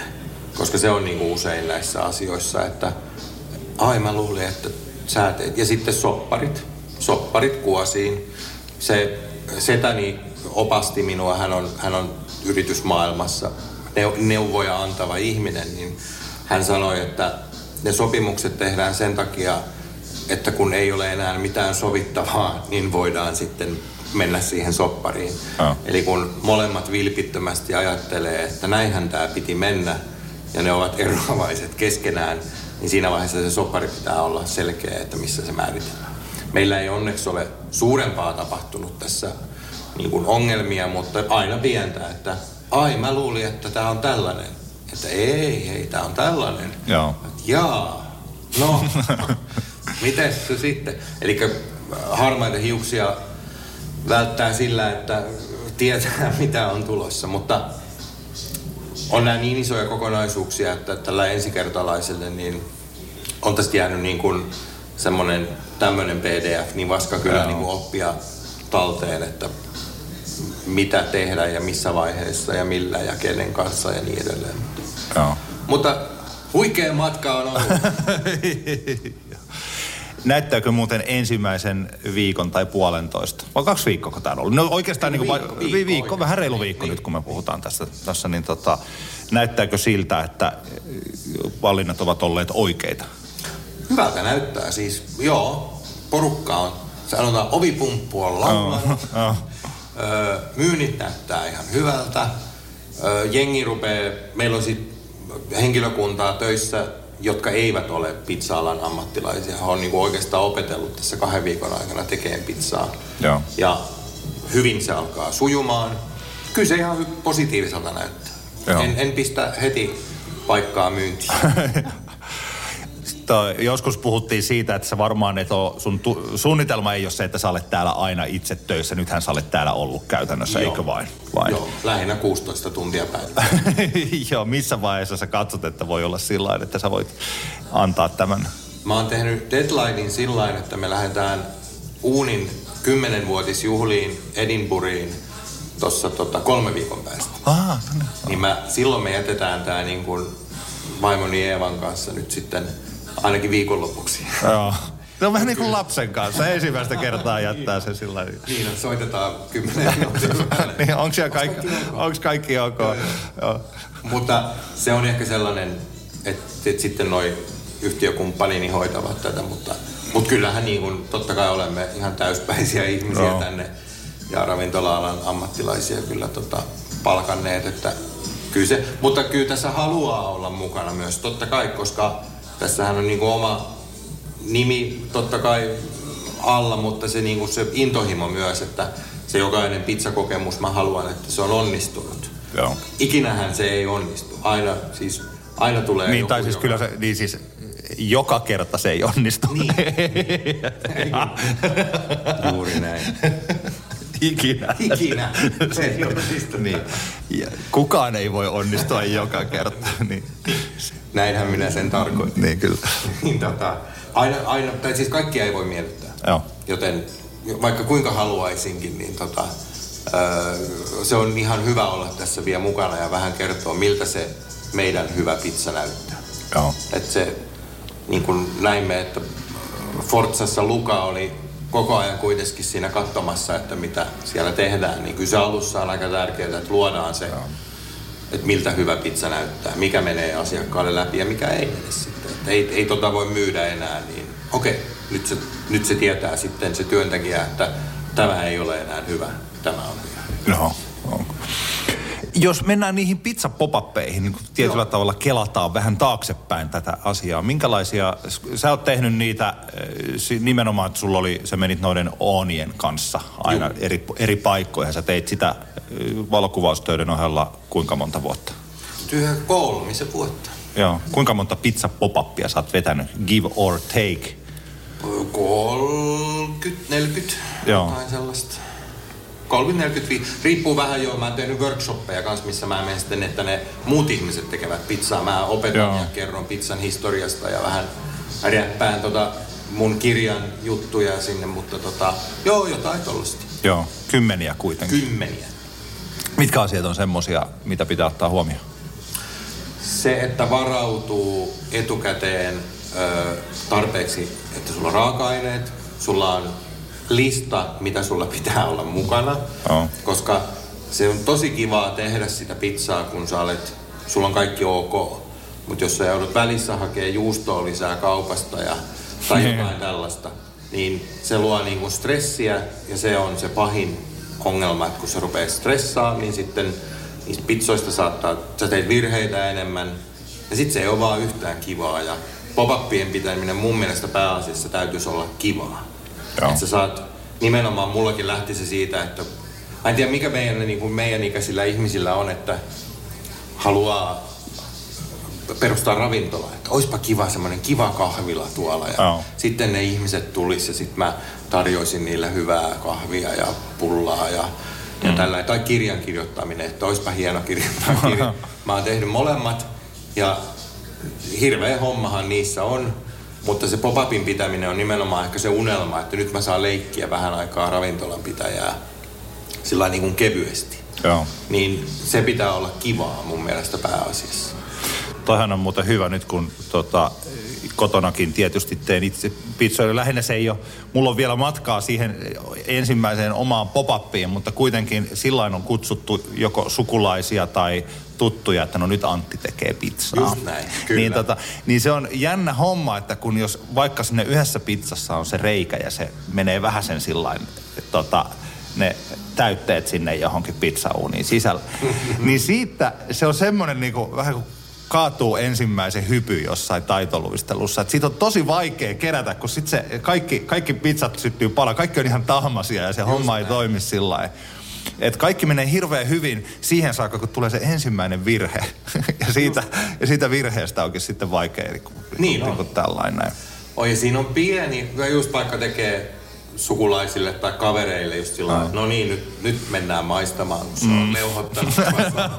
koska se on niin kuin usein näissä asioissa, että ai mä luulin, että sä teet. Ja sitten sopparit, sopparit kuosiin. Se setäni opasti minua, hän on, hän on yritysmaailmassa neuvoja antava ihminen, niin hän sanoi, että ne sopimukset tehdään sen takia, että kun ei ole enää mitään sovittavaa, niin voidaan sitten mennä siihen soppariin. Oh. Eli kun molemmat vilpittömästi ajattelee, että näinhän tämä piti mennä, ja ne ovat eroavaiset keskenään, niin siinä vaiheessa se soppari pitää olla selkeä, että missä se määritellään. Meillä ei onneksi ole suurempaa tapahtunut tässä niin kuin ongelmia, mutta aina pientä, että ai mä luulin, että tämä on tällainen. Että ei, ei, tämä on tällainen. Joo. Jaa, no, *laughs* miten se sitten? Eli äh, harmaita hiuksia välttää sillä, että tietää *laughs* mitä on tulossa, mutta on nämä niin isoja kokonaisuuksia, että tällä ensikertalaiselle niin on tästä jäänyt niin kuin semmoinen tämmöinen pdf, niin vaska kyllä niin kuin oppia talteen, että mitä tehdä ja missä vaiheessa ja millä ja kenen kanssa ja niin edelleen. Joo. Mutta huikea matka on ollut. *laughs* Näyttääkö muuten ensimmäisen viikon tai puolentoista? Vai kaksi viikkoa kun täällä on ollut? No oikeastaan niin kuin viikko, viikko, viikko vähän reilu viikko niin. nyt kun me puhutaan tässä, tässä niin tota, näyttääkö siltä, että valinnat ovat olleet oikeita? Hyvältä näyttää siis, joo, porukka on, sanotaan ovipumppu on oh, oh. Myynnit näyttää ihan hyvältä, jengi rupeaa, meillä on sitten henkilökuntaa töissä, jotka eivät ole pizza-alan ammattilaisia. He on niinku oikeastaan opetellut tässä kahden viikon aikana tekemään pizzaa. Joo. Ja hyvin se alkaa sujumaan. Kyllä se ihan positiiviselta näyttää. Joo. En, en pistä heti paikkaa myyntiin. *laughs* joskus puhuttiin siitä, että se varmaan, että sun tu- suunnitelma ei ole se, että sä olet täällä aina itse töissä. Nythän sä olet täällä ollut käytännössä, Joo. eikö vain? vain? Joo, lähinnä 16 tuntia päivässä. *laughs* Joo, missä vaiheessa sä katsot, että voi olla sillä että sä voit antaa tämän? Mä oon tehnyt deadlinein sillä että me lähdetään uunin kymmenenvuotisjuhliin Edinburghiin tuossa tota, kolme viikon päästä. Ah, niin. mä, silloin me jätetään tää niin kuin vaimoni Eevan kanssa nyt sitten ainakin viikonlopuksi. Joo. Se on vähän niin kuin lapsen kanssa. Ensimmäistä kertaa jättää se sillä Niin, no, soitetaan kymmenen *laughs* minuutin niin, onko kaikki, onks kaikki ok? Joo, joo. Mutta se on ehkä sellainen, että, että sitten noi yhtiökumppanini hoitavat tätä, mutta, mutta kyllähän niin kuin, totta kai olemme ihan täyspäisiä ihmisiä joo. tänne ja ravintola-alan ammattilaisia kyllä tota, palkanneet, että kyllä se, mutta kyllä tässä haluaa olla mukana myös, totta kai, koska Tässähän on niin kuin oma nimi totta kai alla, mutta se, niin kuin se intohimo myös, että se jokainen pizzakokemus, mä haluan, että se on onnistunut. Joo. Ikinähän se ei onnistu. Aina, siis, aina tulee Niin, tai siis joka... kyllä se, niin siis joka kerta se ei onnistu. Niin. *laughs* Juuri näin. Ikinä. Ikinä. Se ei onnistu. niin. Ja kukaan ei voi onnistua joka kerta. Niin. Näinhän minä sen tarkoitin. Niin, kyllä. *laughs* niin, tota, aina, aina, tai siis kaikkia ei voi miellyttää. Joo. Joten vaikka kuinka haluaisinkin, niin tota, se on ihan hyvä olla tässä vielä mukana ja vähän kertoa, miltä se meidän hyvä pizza näyttää. Joo. Et se, niin kuin näimme, että Forzassa Luka oli koko ajan kuitenkin siinä katsomassa, että mitä siellä tehdään, niin kyllä se alussa on aika tärkeää, että luodaan se, Joo. Että miltä hyvä pizza näyttää, mikä menee asiakkaalle läpi ja mikä ei mene sitten. Että ei, ei tota voi myydä enää, niin okei, nyt se, nyt se tietää sitten se työntekijä, että tämä ei ole enää hyvä, tämä on hyvä. No, jos mennään niihin pizzapopappeihin, niin tietyllä Joo. tavalla kelataan vähän taaksepäin tätä asiaa. Minkälaisia, sä oot tehnyt niitä eh, nimenomaan, että sulla oli, sä menit noiden Oonien kanssa aina eri, eri paikkoihin. Sä teit sitä eh, valokuvaustöiden ohella kuinka monta vuotta? Tyhjä kolmisen vuotta. Joo. Kuinka monta pizza pop-upia sä oot vetänyt? Give or take? 30, 40, Joo. jotain sellaista. 30-45, riippuu vähän jo. Mä oon tehnyt workshoppeja kanssa, missä mä menen sitten, että ne muut ihmiset tekevät pizzaa. Mä opetan Joo. ja kerron pizzan historiasta ja vähän räppään tota mun kirjan juttuja sinne, mutta tota, joo, jotain tollasta. Joo, kymmeniä kuitenkin. Kymmeniä. Mitkä asiat on semmosia, mitä pitää ottaa huomioon? se, että varautuu etukäteen ö, tarpeeksi, että sulla on raaka-aineet, sulla on lista, mitä sulla pitää olla mukana. Joo. Koska se on tosi kivaa tehdä sitä pizzaa, kun sä olet, sulla on kaikki ok. Mutta jos sä joudut välissä hakemaan juustoa lisää kaupasta ja, tai Niin. jotain tällaista, niin se luo niinku stressiä ja se on se pahin ongelma, että kun se rupeaa stressaa, niin sitten niistä pizzoista saattaa, sä teet virheitä enemmän ja sitten se ei ole vaan yhtään kivaa ja pop-upien pitäminen mun mielestä pääasiassa täytyisi olla kivaa. Joo. Että sä saat, nimenomaan mullakin lähti se siitä, että en tiedä mikä meidän, niin kuin meidän ikäisillä ihmisillä on, että haluaa perustaa ravintolaa. Että oispa kiva semmoinen kiva kahvila tuolla. Ja Joo. sitten ne ihmiset tulis ja sitten mä tarjoisin niille hyvää kahvia ja pullaa ja, ja tällä. Tai kirjan kirjoittaminen, että oispa hieno kirjoittaa kirja. *laughs* Mä oon tehnyt molemmat ja hirveä hommahan niissä on. Mutta se pop-upin pitäminen on nimenomaan ehkä se unelma, että nyt mä saan leikkiä vähän aikaa ravintolan pitäjää sillä niin kuin kevyesti. Joo. Niin se pitää olla kivaa mun mielestä pääasiassa. Toihan on muuten hyvä nyt, kun tota, kotonakin tietysti teen itse pizzoja. Lähinnä se ei ole, mulla on vielä matkaa siihen ensimmäiseen omaan pop-upiin, mutta kuitenkin sillain on kutsuttu joko sukulaisia tai tuttuja, että no nyt Antti tekee pizzaa. Just näin, kyllä. Niin, tota, niin se on jännä homma, että kun jos vaikka sinne yhdessä pizzassa on se reikä ja se menee vähän sen sillain, tota, ne täytteet sinne johonkin pizzauuniin sisällä. *laughs* niin siitä se on semmoinen niinku, vähän kuin kaatuu ensimmäisen hypy jossain taitoluistelussa. Et siitä on tosi vaikea kerätä, kun sit se kaikki, kaikki pizzat syttyy pala. Kaikki on ihan tahmasia ja se Just homma näin. ei toimi sillä lailla. Et kaikki menee hirveän hyvin siihen saakka, kun tulee se ensimmäinen virhe. *laughs* ja, siitä, ja siitä virheestä onkin sitten vaikea niin kuin, Niin on. kuin tällainen. Oi, siinä on pieni, just vaikka tekee sukulaisille tai kavereille just sillä että no niin, nyt, nyt mennään maistamaan, kun se on leuhottanut tuossa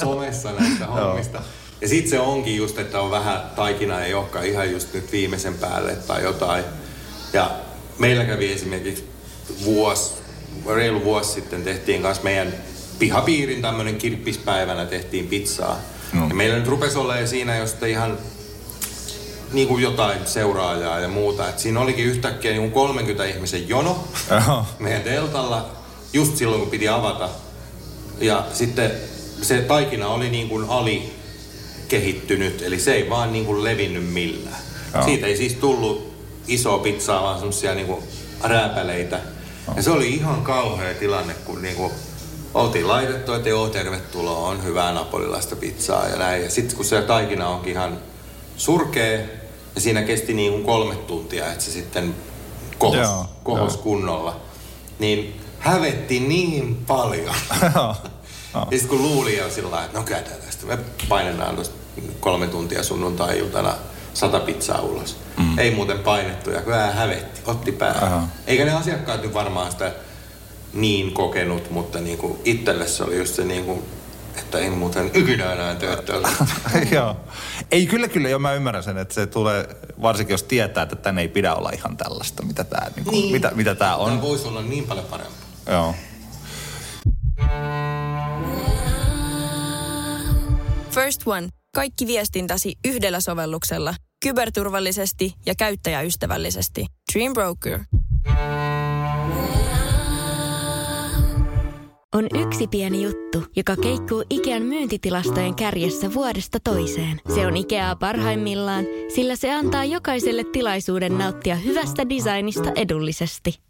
*laughs* somessa näistä hommista. Ja sit se onkin just, että on vähän taikina ei olekaan ihan just nyt viimeisen päälle tai jotain. Ja meillä kävi esimerkiksi vuosi, reilu vuosi sitten tehtiin kanssa meidän pihapiirin tämmönen kirppispäivänä tehtiin pizzaa. No. Ja meillä nyt rupesi olemaan siinä josta ihan niin kuin jotain seuraajaa ja muuta. Et siinä olikin yhtäkkiä niin kuin 30 ihmisen jono Joo. meidän teltalla just silloin, kun piti avata. Ja sitten se taikina oli niin kuin ali kehittynyt, eli se ei vaan niin kuin levinnyt millään. Joo. Siitä ei siis tullut isoa pizzaa, vaan semmosia niin kuin rääpäleitä. Ja se oli ihan kauhea tilanne, kun niin kuin oltiin laitettu, että joo, tervetuloa, on hyvää napolilaista pizzaa ja näin. Ja sitten kun se taikina onkin ihan surkea, ja siinä kesti niin kuin kolme tuntia, että se sitten kohos, Joo, kohos joo. kunnolla, niin hävetti niin paljon. *laughs* Ja sitten kun luuli jo sillä lailla, että no kyllä tästä me painetaan tuosta kolme tuntia sunnuntai-iltana sata pizzaa ulos. Mm. Ei muuten painettu ja kyllä hävetti, otti päähän. Aha. Eikä ne asiakkaat nyt varmaan sitä niin kokenut, mutta niinku itselle se oli just se niinku, että en muuten ikinä enää tee. *laughs* Joo. Ei kyllä kyllä, jo mä ymmärrän sen, että se tulee, varsinkin jos tietää, että tänne ei pidä olla ihan tällaista, mitä tämä niin Niin. mitä, mitä tää on. Tämä voisi olla niin paljon parempi. Joo. First One. Kaikki viestintäsi yhdellä sovelluksella. Kyberturvallisesti ja käyttäjäystävällisesti. Dream Broker. On yksi pieni juttu, joka keikkuu Ikean myyntitilastojen kärjessä vuodesta toiseen. Se on Ikeaa parhaimmillaan, sillä se antaa jokaiselle tilaisuuden nauttia hyvästä designista edullisesti.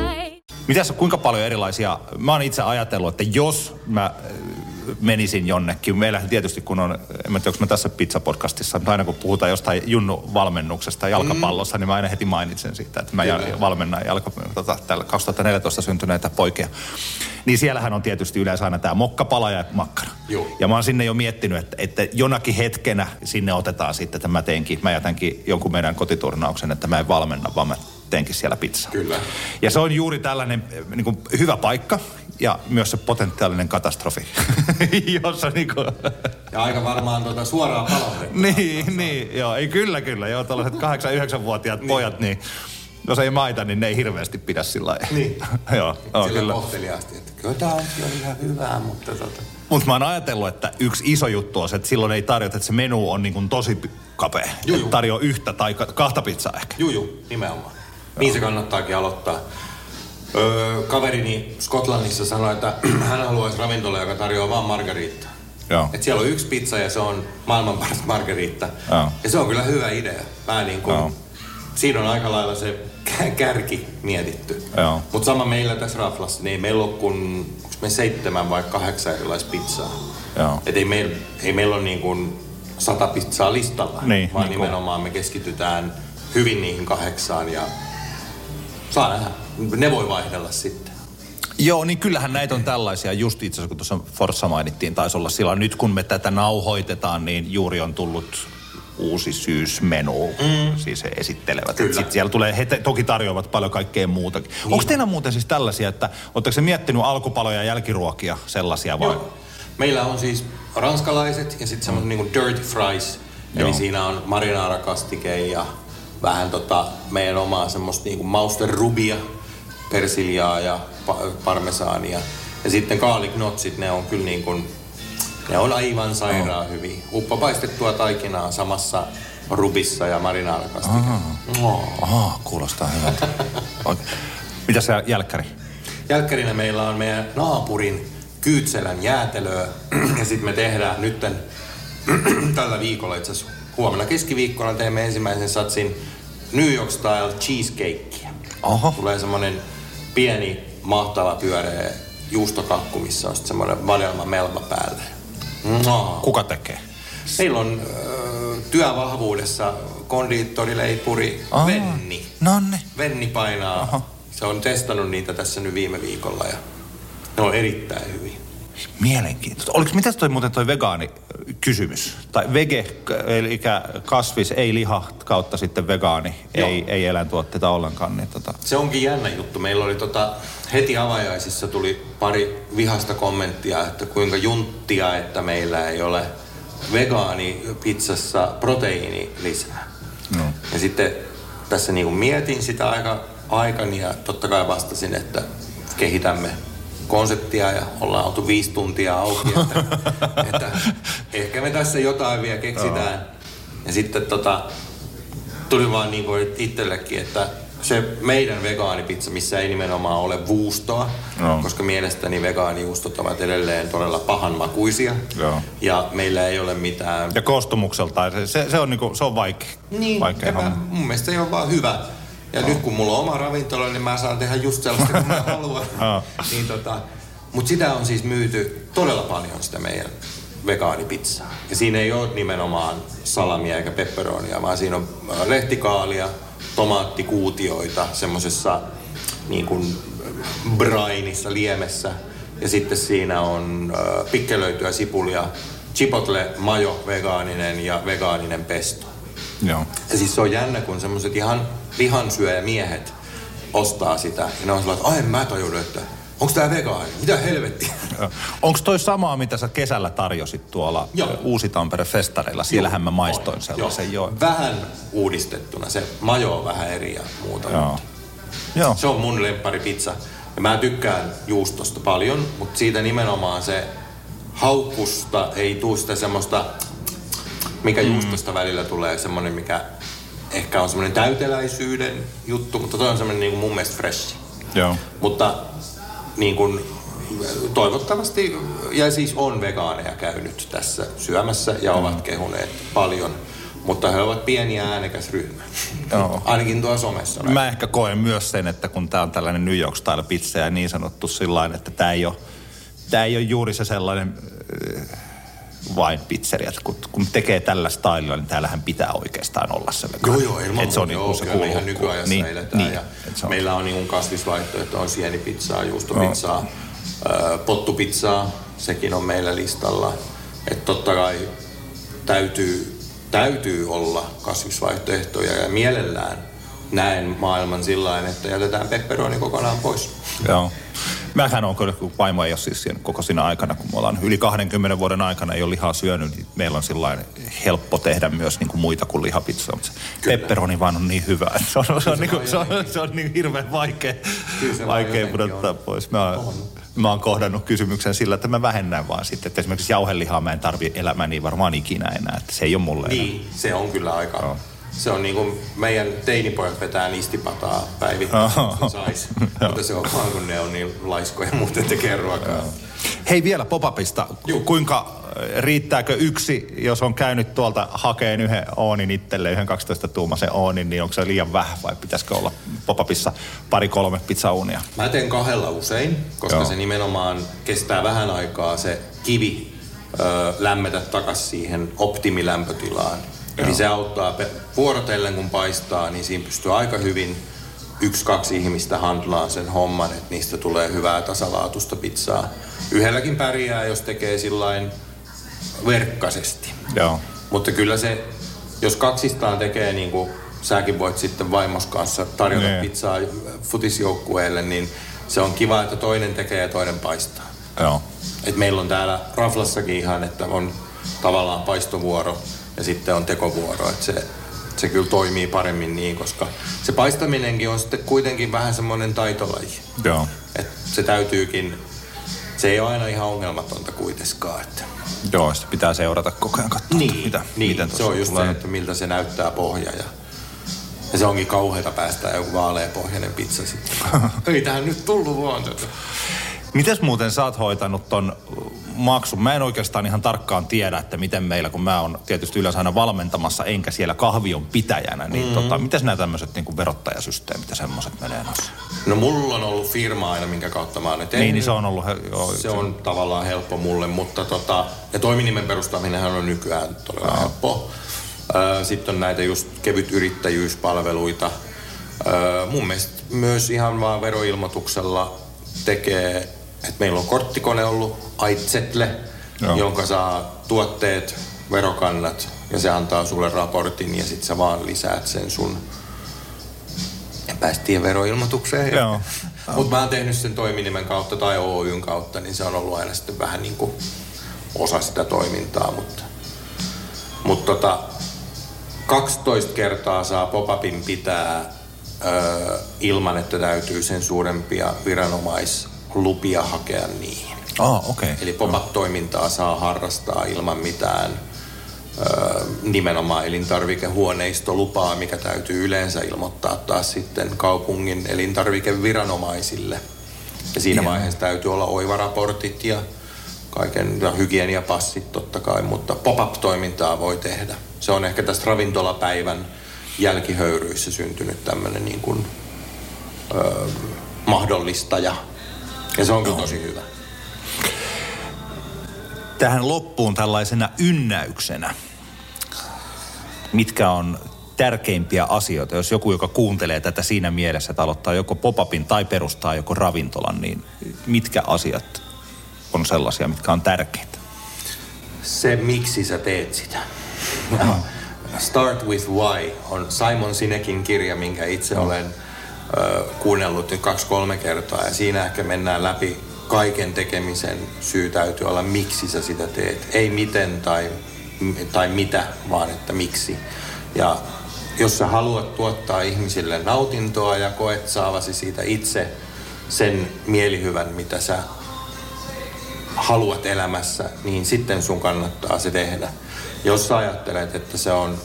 Mitäs, kuinka paljon erilaisia, mä oon itse ajatellut, että jos mä äh, menisin jonnekin, meillähän tietysti kun on, en mä tiedä, onko mä tässä pizzapodcastissa, mutta aina kun puhutaan jostain Junnu-valmennuksesta jalkapallossa, mm. niin mä aina heti mainitsen siitä, että mä Kyllä. valmennan jalka, tota, tällä 2014 syntyneitä poikia. Niin siellähän on tietysti yleensä aina tämä mokkapala ja makkara. Joo. Ja mä oon sinne jo miettinyt, että, että jonakin hetkenä sinne otetaan sitten, että mä teenkin, mä jätänkin jonkun meidän kotiturnauksen, että mä en valmenna, vaan mä teenkin siellä pizzaa. Kyllä. Ja se on juuri tällainen niin kuin, hyvä paikka, ja myös se potentiaalinen katastrofi, *laughs* jossa niinku... Ja aika varmaan tuota suoraa palautetta. *laughs* niin, niin, joo, ei kyllä, kyllä, joo, tällaiset 8-9-vuotiaat niin. pojat, niin jos ei maita, niin ne ei hirveästi pidä sillä lailla. Niin. *laughs* joo, joo, kyllä. kohteliaasti, että kyllä tämä on ihan hyvää, mutta tota... Mutta mä oon ajatellut, että yksi iso juttu on se, että silloin ei tarjota, että se menu on niin kuin tosi kapea. Juu, juu. tarjoaa yhtä tai ka- kahta pizzaa ehkä. Juu, juu, nimenomaan. Niin se kannattaakin aloittaa. Öö, kaverini Skotlannissa sanoi, että *clears throat* hän haluaisi ravintola, joka tarjoaa vain margariittaa. Joo. Et siellä on yksi pizza ja se on maailman paras margariitta. Joo. Ja se on kyllä hyvä idea. Mä niin kuin, Joo. siinä on aika lailla se kä- *laughs* kärki mietitty. Mutta sama meillä tässä Raflassa, niin ei meillä kuin onks me seitsemän vai kahdeksan erilaista pizzaa. Joo. Et ei meillä ei meil ole niin kuin sata pizzaa listalla, Niin, vaan niin nimenomaan me keskitytään hyvin niihin kahdeksaan ja saa nähdä. Ne voi vaihdella sitten. Joo, niin kyllähän näitä on tällaisia. Just itse asiassa, kun tuossa Forssa mainittiin, taisi olla silloin. Nyt kun me tätä nauhoitetaan, niin juuri on tullut uusi syysmenu. Mm. Siis he esittelevät. Kyllä. Sitten siellä tulee, he te, toki tarjoavat paljon kaikkea muutakin. Niin. Onko teillä muuten siis tällaisia, että oletteko se miettinyt alkupaloja ja jälkiruokia sellaisia vai? Joo. Meillä on siis ranskalaiset ja sitten semmoinen niinku dirty fries. Eli Joo. siinä on marinaarakastike ja vähän tota meidän omaa semmoista niinku mausterubia, persiljaa ja pa- parmesaania. Ja sitten kaaliknotsit, ne on kyllä niin kuin, ne on aivan sairaan oh. hyviä. Uppopaistettua taikinaa samassa rubissa ja marinaarakastike. Oh. Aha, kuulostaa hyvältä. *laughs* Mitä se jälkkäri? Jälkkärinä meillä on meidän naapurin Kyytselän jäätelöä. *clears throat* Ja sitten me tehdään nytten *clears throat* tällä viikolla itse asiassa huomenna keskiviikkona teemme ensimmäisen satsin New York Style cheesecakea. Oho. Tulee semmonen pieni, mahtava pyöreä juustokakku, missä on sitten semmoinen vadelma melma päälle. Mua. Kuka tekee? Meillä on ö, työvahvuudessa kondiittorileipuri Aa. Venni. Nonne. Venni painaa. Aha. Se on testannut niitä tässä nyt viime viikolla ja ne on erittäin hyviä. Mielenkiintoista. Oliko, mitäs toi muuten toi vegaani kysymys? Tai vege, eli kasvis, ei liha kautta sitten vegaani, Joo. ei, ei eläintuotteita ollenkaan. Niin tota. Se onkin jännä juttu. Meillä oli tota, heti avajaisissa tuli pari vihasta kommenttia, että kuinka junttia, että meillä ei ole vegaanipizzassa proteiini lisää. No. Ja sitten tässä niin mietin sitä aika aikani ja totta kai vastasin, että kehitämme konseptia ja ollaan oltu viisi tuntia auki, että, *laughs* että ehkä me tässä jotain vielä keksitään. Ja sitten tota, tuli vaan niin kuin itsellekin, että se meidän vegaanipizza, missä ei nimenomaan ole vuustoa, Joo. koska mielestäni vegaanijuustot ovat edelleen todella pahanmakuisia. Joo. Ja meillä ei ole mitään Ja koostumukseltaan, se, se, on, niinku, se on vaikea. niin, vaikea mä, mun mielestä se on vaan hyvä. Ja nyt kun mulla on oma ravintola, niin mä saan tehdä just sellaista kuin mä *laughs* haluan. Joo. niin tota, Mutta sitä on siis myyty todella paljon sitä meidän vegaanipizzaa. Ja siinä ei ole nimenomaan salamia eikä pepperonia, vaan siinä on äh, lehtikaalia, tomaattikuutioita semmoisessa niin kuin brainissa, liemessä. Ja sitten siinä on äh, pikkelöityä sipulia, chipotle, majo, vegaaninen ja vegaaninen pesto. Joo. Ja siis se on jännä, kun semmoiset ihan lihansyöjämiehet ostaa sitä. Ja ne on sellainen, että ai mä tajunnut, että onko tää vegaani? Mitä helvettiä? Onko toi samaa, mitä sä kesällä tarjosit tuolla Joo. Uusi-Tampere festareilla? Siellähän mä maistoin On, sellaisen, joo. Vähän uudistettuna. Se majo on vähän eri ja muuta. Joo. Joo. Se on mun lemparipizza. Ja mä tykkään juustosta paljon, mutta siitä nimenomaan se haukusta ei tuu sitä semmoista, mikä juustosta välillä tulee semmoinen, mikä ehkä on semmoinen täyteläisyyden juttu, mutta toi on semmoinen niin kuin mun mielestä fresh. Joo. Mutta niin kuin, toivottavasti, ja siis on vegaaneja käynyt tässä syömässä ja ovat kehuneet paljon, mutta he ovat pieni ja äänekäs ryhmä. Joo. *laughs* Ainakin tuo somessa. Mä ehkä koen myös sen, että kun tää on tällainen New York Style pizza ja niin sanottu sillä että tää ei ole, tää ei ole juuri se sellainen vain pizzeria. että Kun, kun tekee tällä stylilla, niin täällähän pitää oikeastaan olla se Joo, vegaani. joo, ilman Et se on niinku joo, se kyllä me kuuluu. ihan nykyajassa niin, eletään. Niin, ja se on. meillä on niin kasvisvaihtoehto, on sienipizzaa, juustopizzaa, ö, pottupizzaa, sekin on meillä listalla. Että totta kai täytyy, täytyy olla kasvisvaihtoehtoja ja mielellään näen maailman sillä että jätetään pepperoni kokonaan pois. Joo. Mähän on kyllä, kun vaimo ei ole siis siinä koko siinä aikana, kun me ollaan yli 20 vuoden aikana ei ole lihaa syönyt, niin meillä on sillä helppo tehdä myös niin kuin muita kuin lihapizza. Mutta se pepperoni vaan on niin hyvä, että se on, se on, niin, kuin, se on, se on niin hirveän vaikea, vaikea pudottaa pois. Mä oon, mä oon kohdannut kysymyksen sillä, että mä vähennän vaan sitten. Että esimerkiksi jauhelihaa mä en tarvi elämäni varmaan ikinä enää. Että se ei ole mulle Niin, enää. se on kyllä aika... No se on niin kuin meidän teinipojat vetää nistipataa päivittäin, sais. *laughs* Mutta se on vaan kun ne on niin laiskoja muuten tekee ruokaa. Hei vielä popapista. Kuinka äh, riittääkö yksi, jos on käynyt tuolta hakeen yhden oonin itselle, yhden 12 tuumaisen oonin, niin onko se liian vähän vai pitäisikö olla popapissa pari-kolme pizzauunia? Mä teen kahdella usein, koska Joo. se nimenomaan kestää vähän aikaa se kivi ö, lämmetä takaisin siihen optimilämpötilaan. Eli se auttaa vuorotellen kun paistaa, niin siinä pystyy aika hyvin yksi, kaksi ihmistä handlaa sen homman, että niistä tulee hyvää tasalaatusta pizzaa. Yhdelläkin pärjää, jos tekee sillain verkkaisesti. Joo. Mutta kyllä se, jos kaksistaan tekee niin kuin säkin voit sitten vaimos kanssa tarjota nee. pizzaa futisjoukkueelle, niin se on kiva, että toinen tekee ja toinen paistaa. Joo. Et meillä on täällä Raflassakin ihan, että on tavallaan paistovuoro ja sitten on tekovuoro. Että se, se kyllä toimii paremmin niin, koska se paistaminenkin on sitten kuitenkin vähän semmoinen taitolaji. Joo. Et se täytyykin, se ei ole aina ihan ongelmatonta kuitenkaan. Että. Joo, sitä pitää seurata koko ajan katsoa, niin, mitä, niin. miten se on just tulee. se, että miltä se näyttää pohja ja ja se onkin kauheata päästää joku vaaleapohjainen pizza sitten. *laughs* Ei tähän nyt tullut vaan tätä. Mites muuten sä oot hoitanut ton maksun? Mä en oikeastaan ihan tarkkaan tiedä, että miten meillä, kun mä oon tietysti yleensä aina valmentamassa, enkä siellä kahvion pitäjänä, niin mm. tota, miten nämä tämmöiset niin verottajasysteemit ja semmoiset menee noissa? No mulla on ollut firma aina, minkä kautta mä oon Niin, niin se on ollut... He, joo, se, se on tavallaan helppo mulle, mutta tota, ja toiminimen perustaminen on nykyään todella helppo. Sitten on näitä just kevyt yrittäjyyspalveluita. Mun mielestä myös ihan vaan veroilmoituksella tekee et meillä on korttikone ollut Aitsetle, Joo. jonka saa tuotteet, verokannat ja se antaa sulle raportin ja sitten sä vaan lisäät sen sun päästiin veroilmoitukseen. Joo. Mutta mä oon tehnyt sen toiminimen kautta tai Oyn kautta, niin se on ollut aina sitten vähän niin kuin osa sitä toimintaa. Mutta, mutta tota, 12 kertaa saa pop-upin pitää ö, ilman, että täytyy sen suurempia viranomais lupia hakea niihin. Ah, okay. Eli pop-up-toimintaa saa harrastaa ilman mitään ö, nimenomaan elintarvikehuoneistolupaa, mikä täytyy yleensä ilmoittaa taas sitten kaupungin elintarvikeviranomaisille. Ja siinä Ihan. vaiheessa täytyy olla oivaraportit ja kaiken ja hygieniapassit totta kai, mutta pop-up-toimintaa voi tehdä. Se on ehkä tästä ravintolapäivän jälkihöyryissä syntynyt tämmöinen niin kuin, ö, mahdollistaja ja se on kyllä tosi hyvä. Tähän loppuun tällaisena ynnäyksenä. Mitkä on tärkeimpiä asioita, jos joku, joka kuuntelee tätä siinä mielessä, että aloittaa joko pop-upin tai perustaa joko ravintolan, niin mitkä asiat on sellaisia, mitkä on tärkeitä? Se, miksi sä teet sitä. Start with Why on Simon Sinekin kirja, minkä itse no. olen kuunnellut nyt kaksi-kolme kertaa ja siinä ehkä mennään läpi kaiken tekemisen syy täytyy olla, miksi sä sitä teet. Ei miten tai, tai mitä, vaan että miksi. Ja jos sä haluat tuottaa ihmisille nautintoa ja koet saavasi siitä itse sen mielihyvän, mitä sä haluat elämässä, niin sitten sun kannattaa se tehdä. Jos sä ajattelet, että se on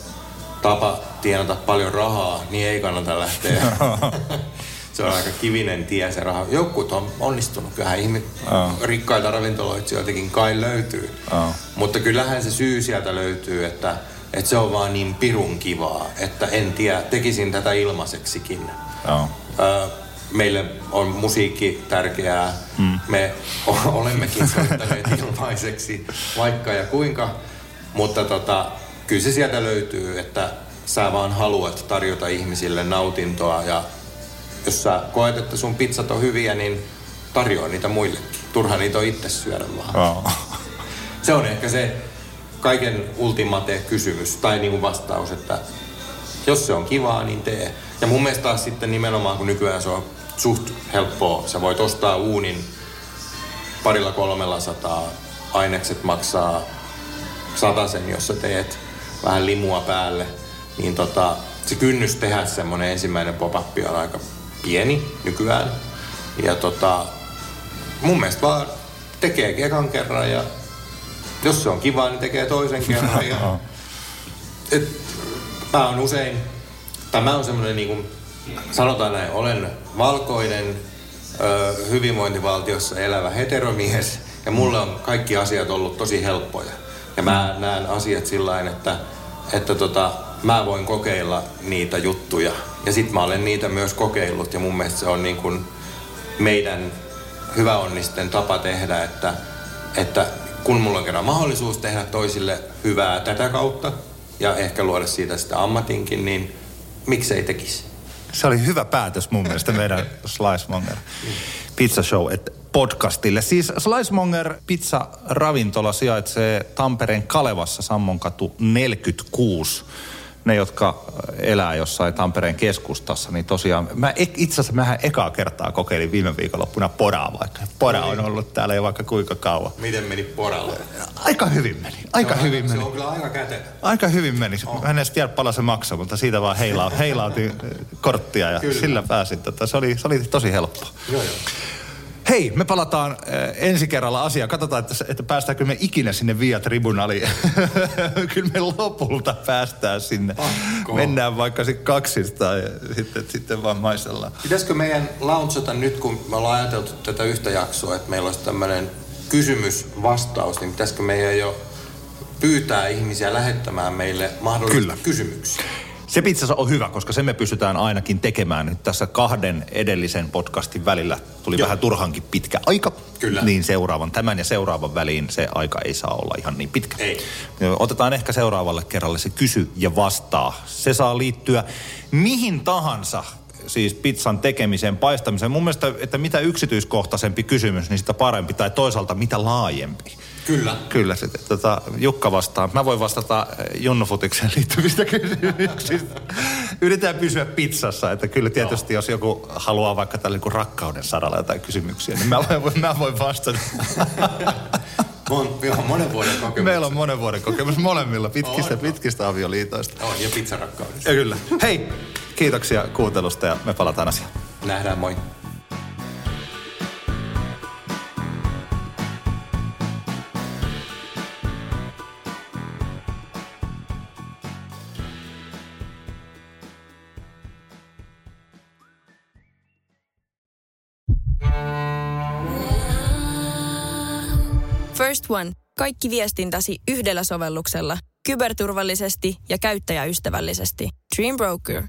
tapa tienata paljon rahaa, niin ei kannata lähteä. *laughs* se on aika kivinen tie se raha. Jotkut on onnistunut. Kyllähän ihme, oh. rikkaita ravintoloitsijoitakin kai löytyy. Oh. Mutta kyllähän se syy sieltä löytyy, että, että se on vaan niin pirun kivaa, että en tiedä, tekisin tätä ilmaiseksikin. Oh. meille on musiikki tärkeää. Mm. Me olemmekin soittaneet *laughs* ilmaiseksi vaikka ja kuinka. Mutta tota, kyllä se sieltä löytyy, että sä vaan haluat tarjota ihmisille nautintoa ja jos sä koet, että sun pizzat on hyviä, niin tarjoa niitä muillekin. Turha niitä on itse syödä vaan. Oh. *laughs* Se on ehkä se kaiken ultimate kysymys tai niin kuin vastaus, että jos se on kivaa, niin tee. Ja mun mielestä taas sitten nimenomaan, kun nykyään se on suht helppoa. Sä voit ostaa uunin parilla kolmella sataa. Ainekset maksaa sen, jos sä teet vähän limua päälle. Niin tota, se kynnys tehdä semmonen ensimmäinen pop on aika pieni nykyään. Ja tota, mun mielestä vaan tekee ekan kerran ja jos se on kiva, niin tekee toisen kerran. Ja, *laughs* et, mä on usein, tai mä on semmoinen niin kuin, sanotaan näin, olen valkoinen, ö, hyvinvointivaltiossa elävä heteromies, ja mulle on kaikki asiat ollut tosi helppoja. Ja mä näen asiat sillä että, että tota, mä voin kokeilla niitä juttuja. Ja sit mä olen niitä myös kokeillut, ja mun mielestä se on niin kuin meidän hyväonnisten tapa tehdä, että, että kun mulla on kerran mahdollisuus tehdä toisille hyvää tätä kautta ja ehkä luoda siitä sitä ammatinkin, niin miksei tekisi? Se oli hyvä päätös mun mielestä meidän *laughs* Slicemonger Pizza Show että podcastille. Siis Slicemonger Pizza Ravintola sijaitsee Tampereen Kalevassa, Sammonkatu 46 ne, jotka elää jossain Tampereen keskustassa, niin tosiaan, mä itse asiassa mähän ekaa kertaa kokeilin viime viikonloppuna poraa, vaikka pora on ollut täällä jo vaikka kuinka kauan. Miten meni poralle? Aika hyvin meni, aika se hyvin on, meni. Se on kyllä aika kätevä. Aika hyvin meni. Oh. Mä en edes tiedä paljon se maksaa, mutta siitä vaan heila, heilautin korttia ja kyllä. sillä pääsin. Tota, se, oli, se oli tosi helppo. Joo, joo. Hei, me palataan äh, ensi kerralla asiaan. Katsotaan, että, että päästäänkö me ikinä sinne Via Tribunaliin. *laughs* Kyllä me lopulta päästään sinne. Pakko. Mennään vaikka sitten kaksista ja sitten, sitten vaan maistellaan. Pitäisikö meidän launchata nyt, kun me ollaan ajateltu tätä yhtä jaksoa, että meillä olisi tämmöinen kysymys-vastaus, niin pitäisikö meidän jo pyytää ihmisiä lähettämään meille mahdollisia Kyllä. kysymyksiä? Se pizza on hyvä, koska se me pystytään ainakin tekemään. Nyt tässä kahden edellisen podcastin välillä tuli Joo. vähän turhankin pitkä aika. Kyllä. Niin seuraavan, tämän ja seuraavan väliin se aika ei saa olla ihan niin pitkä. Ei. Otetaan ehkä seuraavalle kerralle se kysy ja vastaa. Se saa liittyä mihin tahansa siis pizzan tekemiseen, paistamiseen. Mun mielestä, että mitä yksityiskohtaisempi kysymys, niin sitä parempi. Tai toisaalta mitä laajempi. Kyllä. Kyllä, se, tota, Jukka vastaa. Mä voin vastata eh, Junnufutikseen liittyvistä kysymyksistä. Yritetään pysyä pizzassa, että kyllä tietysti Joo. jos joku haluaa vaikka tällä niin rakkauden saralla jotain kysymyksiä, niin mä voin, mä voin vastata. *laughs* Mon, on monen vuoden kokemus. Meillä on monen vuoden kokemus molemmilla pitkistä, on, pitkistä avioliitoista. On, ja pizzarakkaudesta. Ja kyllä. Hei, kiitoksia kuuntelusta ja me palataan asiaan. Nähdään, moi. First One. Kaikki viestintäsi yhdellä sovelluksella. Kyberturvallisesti ja käyttäjäystävällisesti. Dream Broker.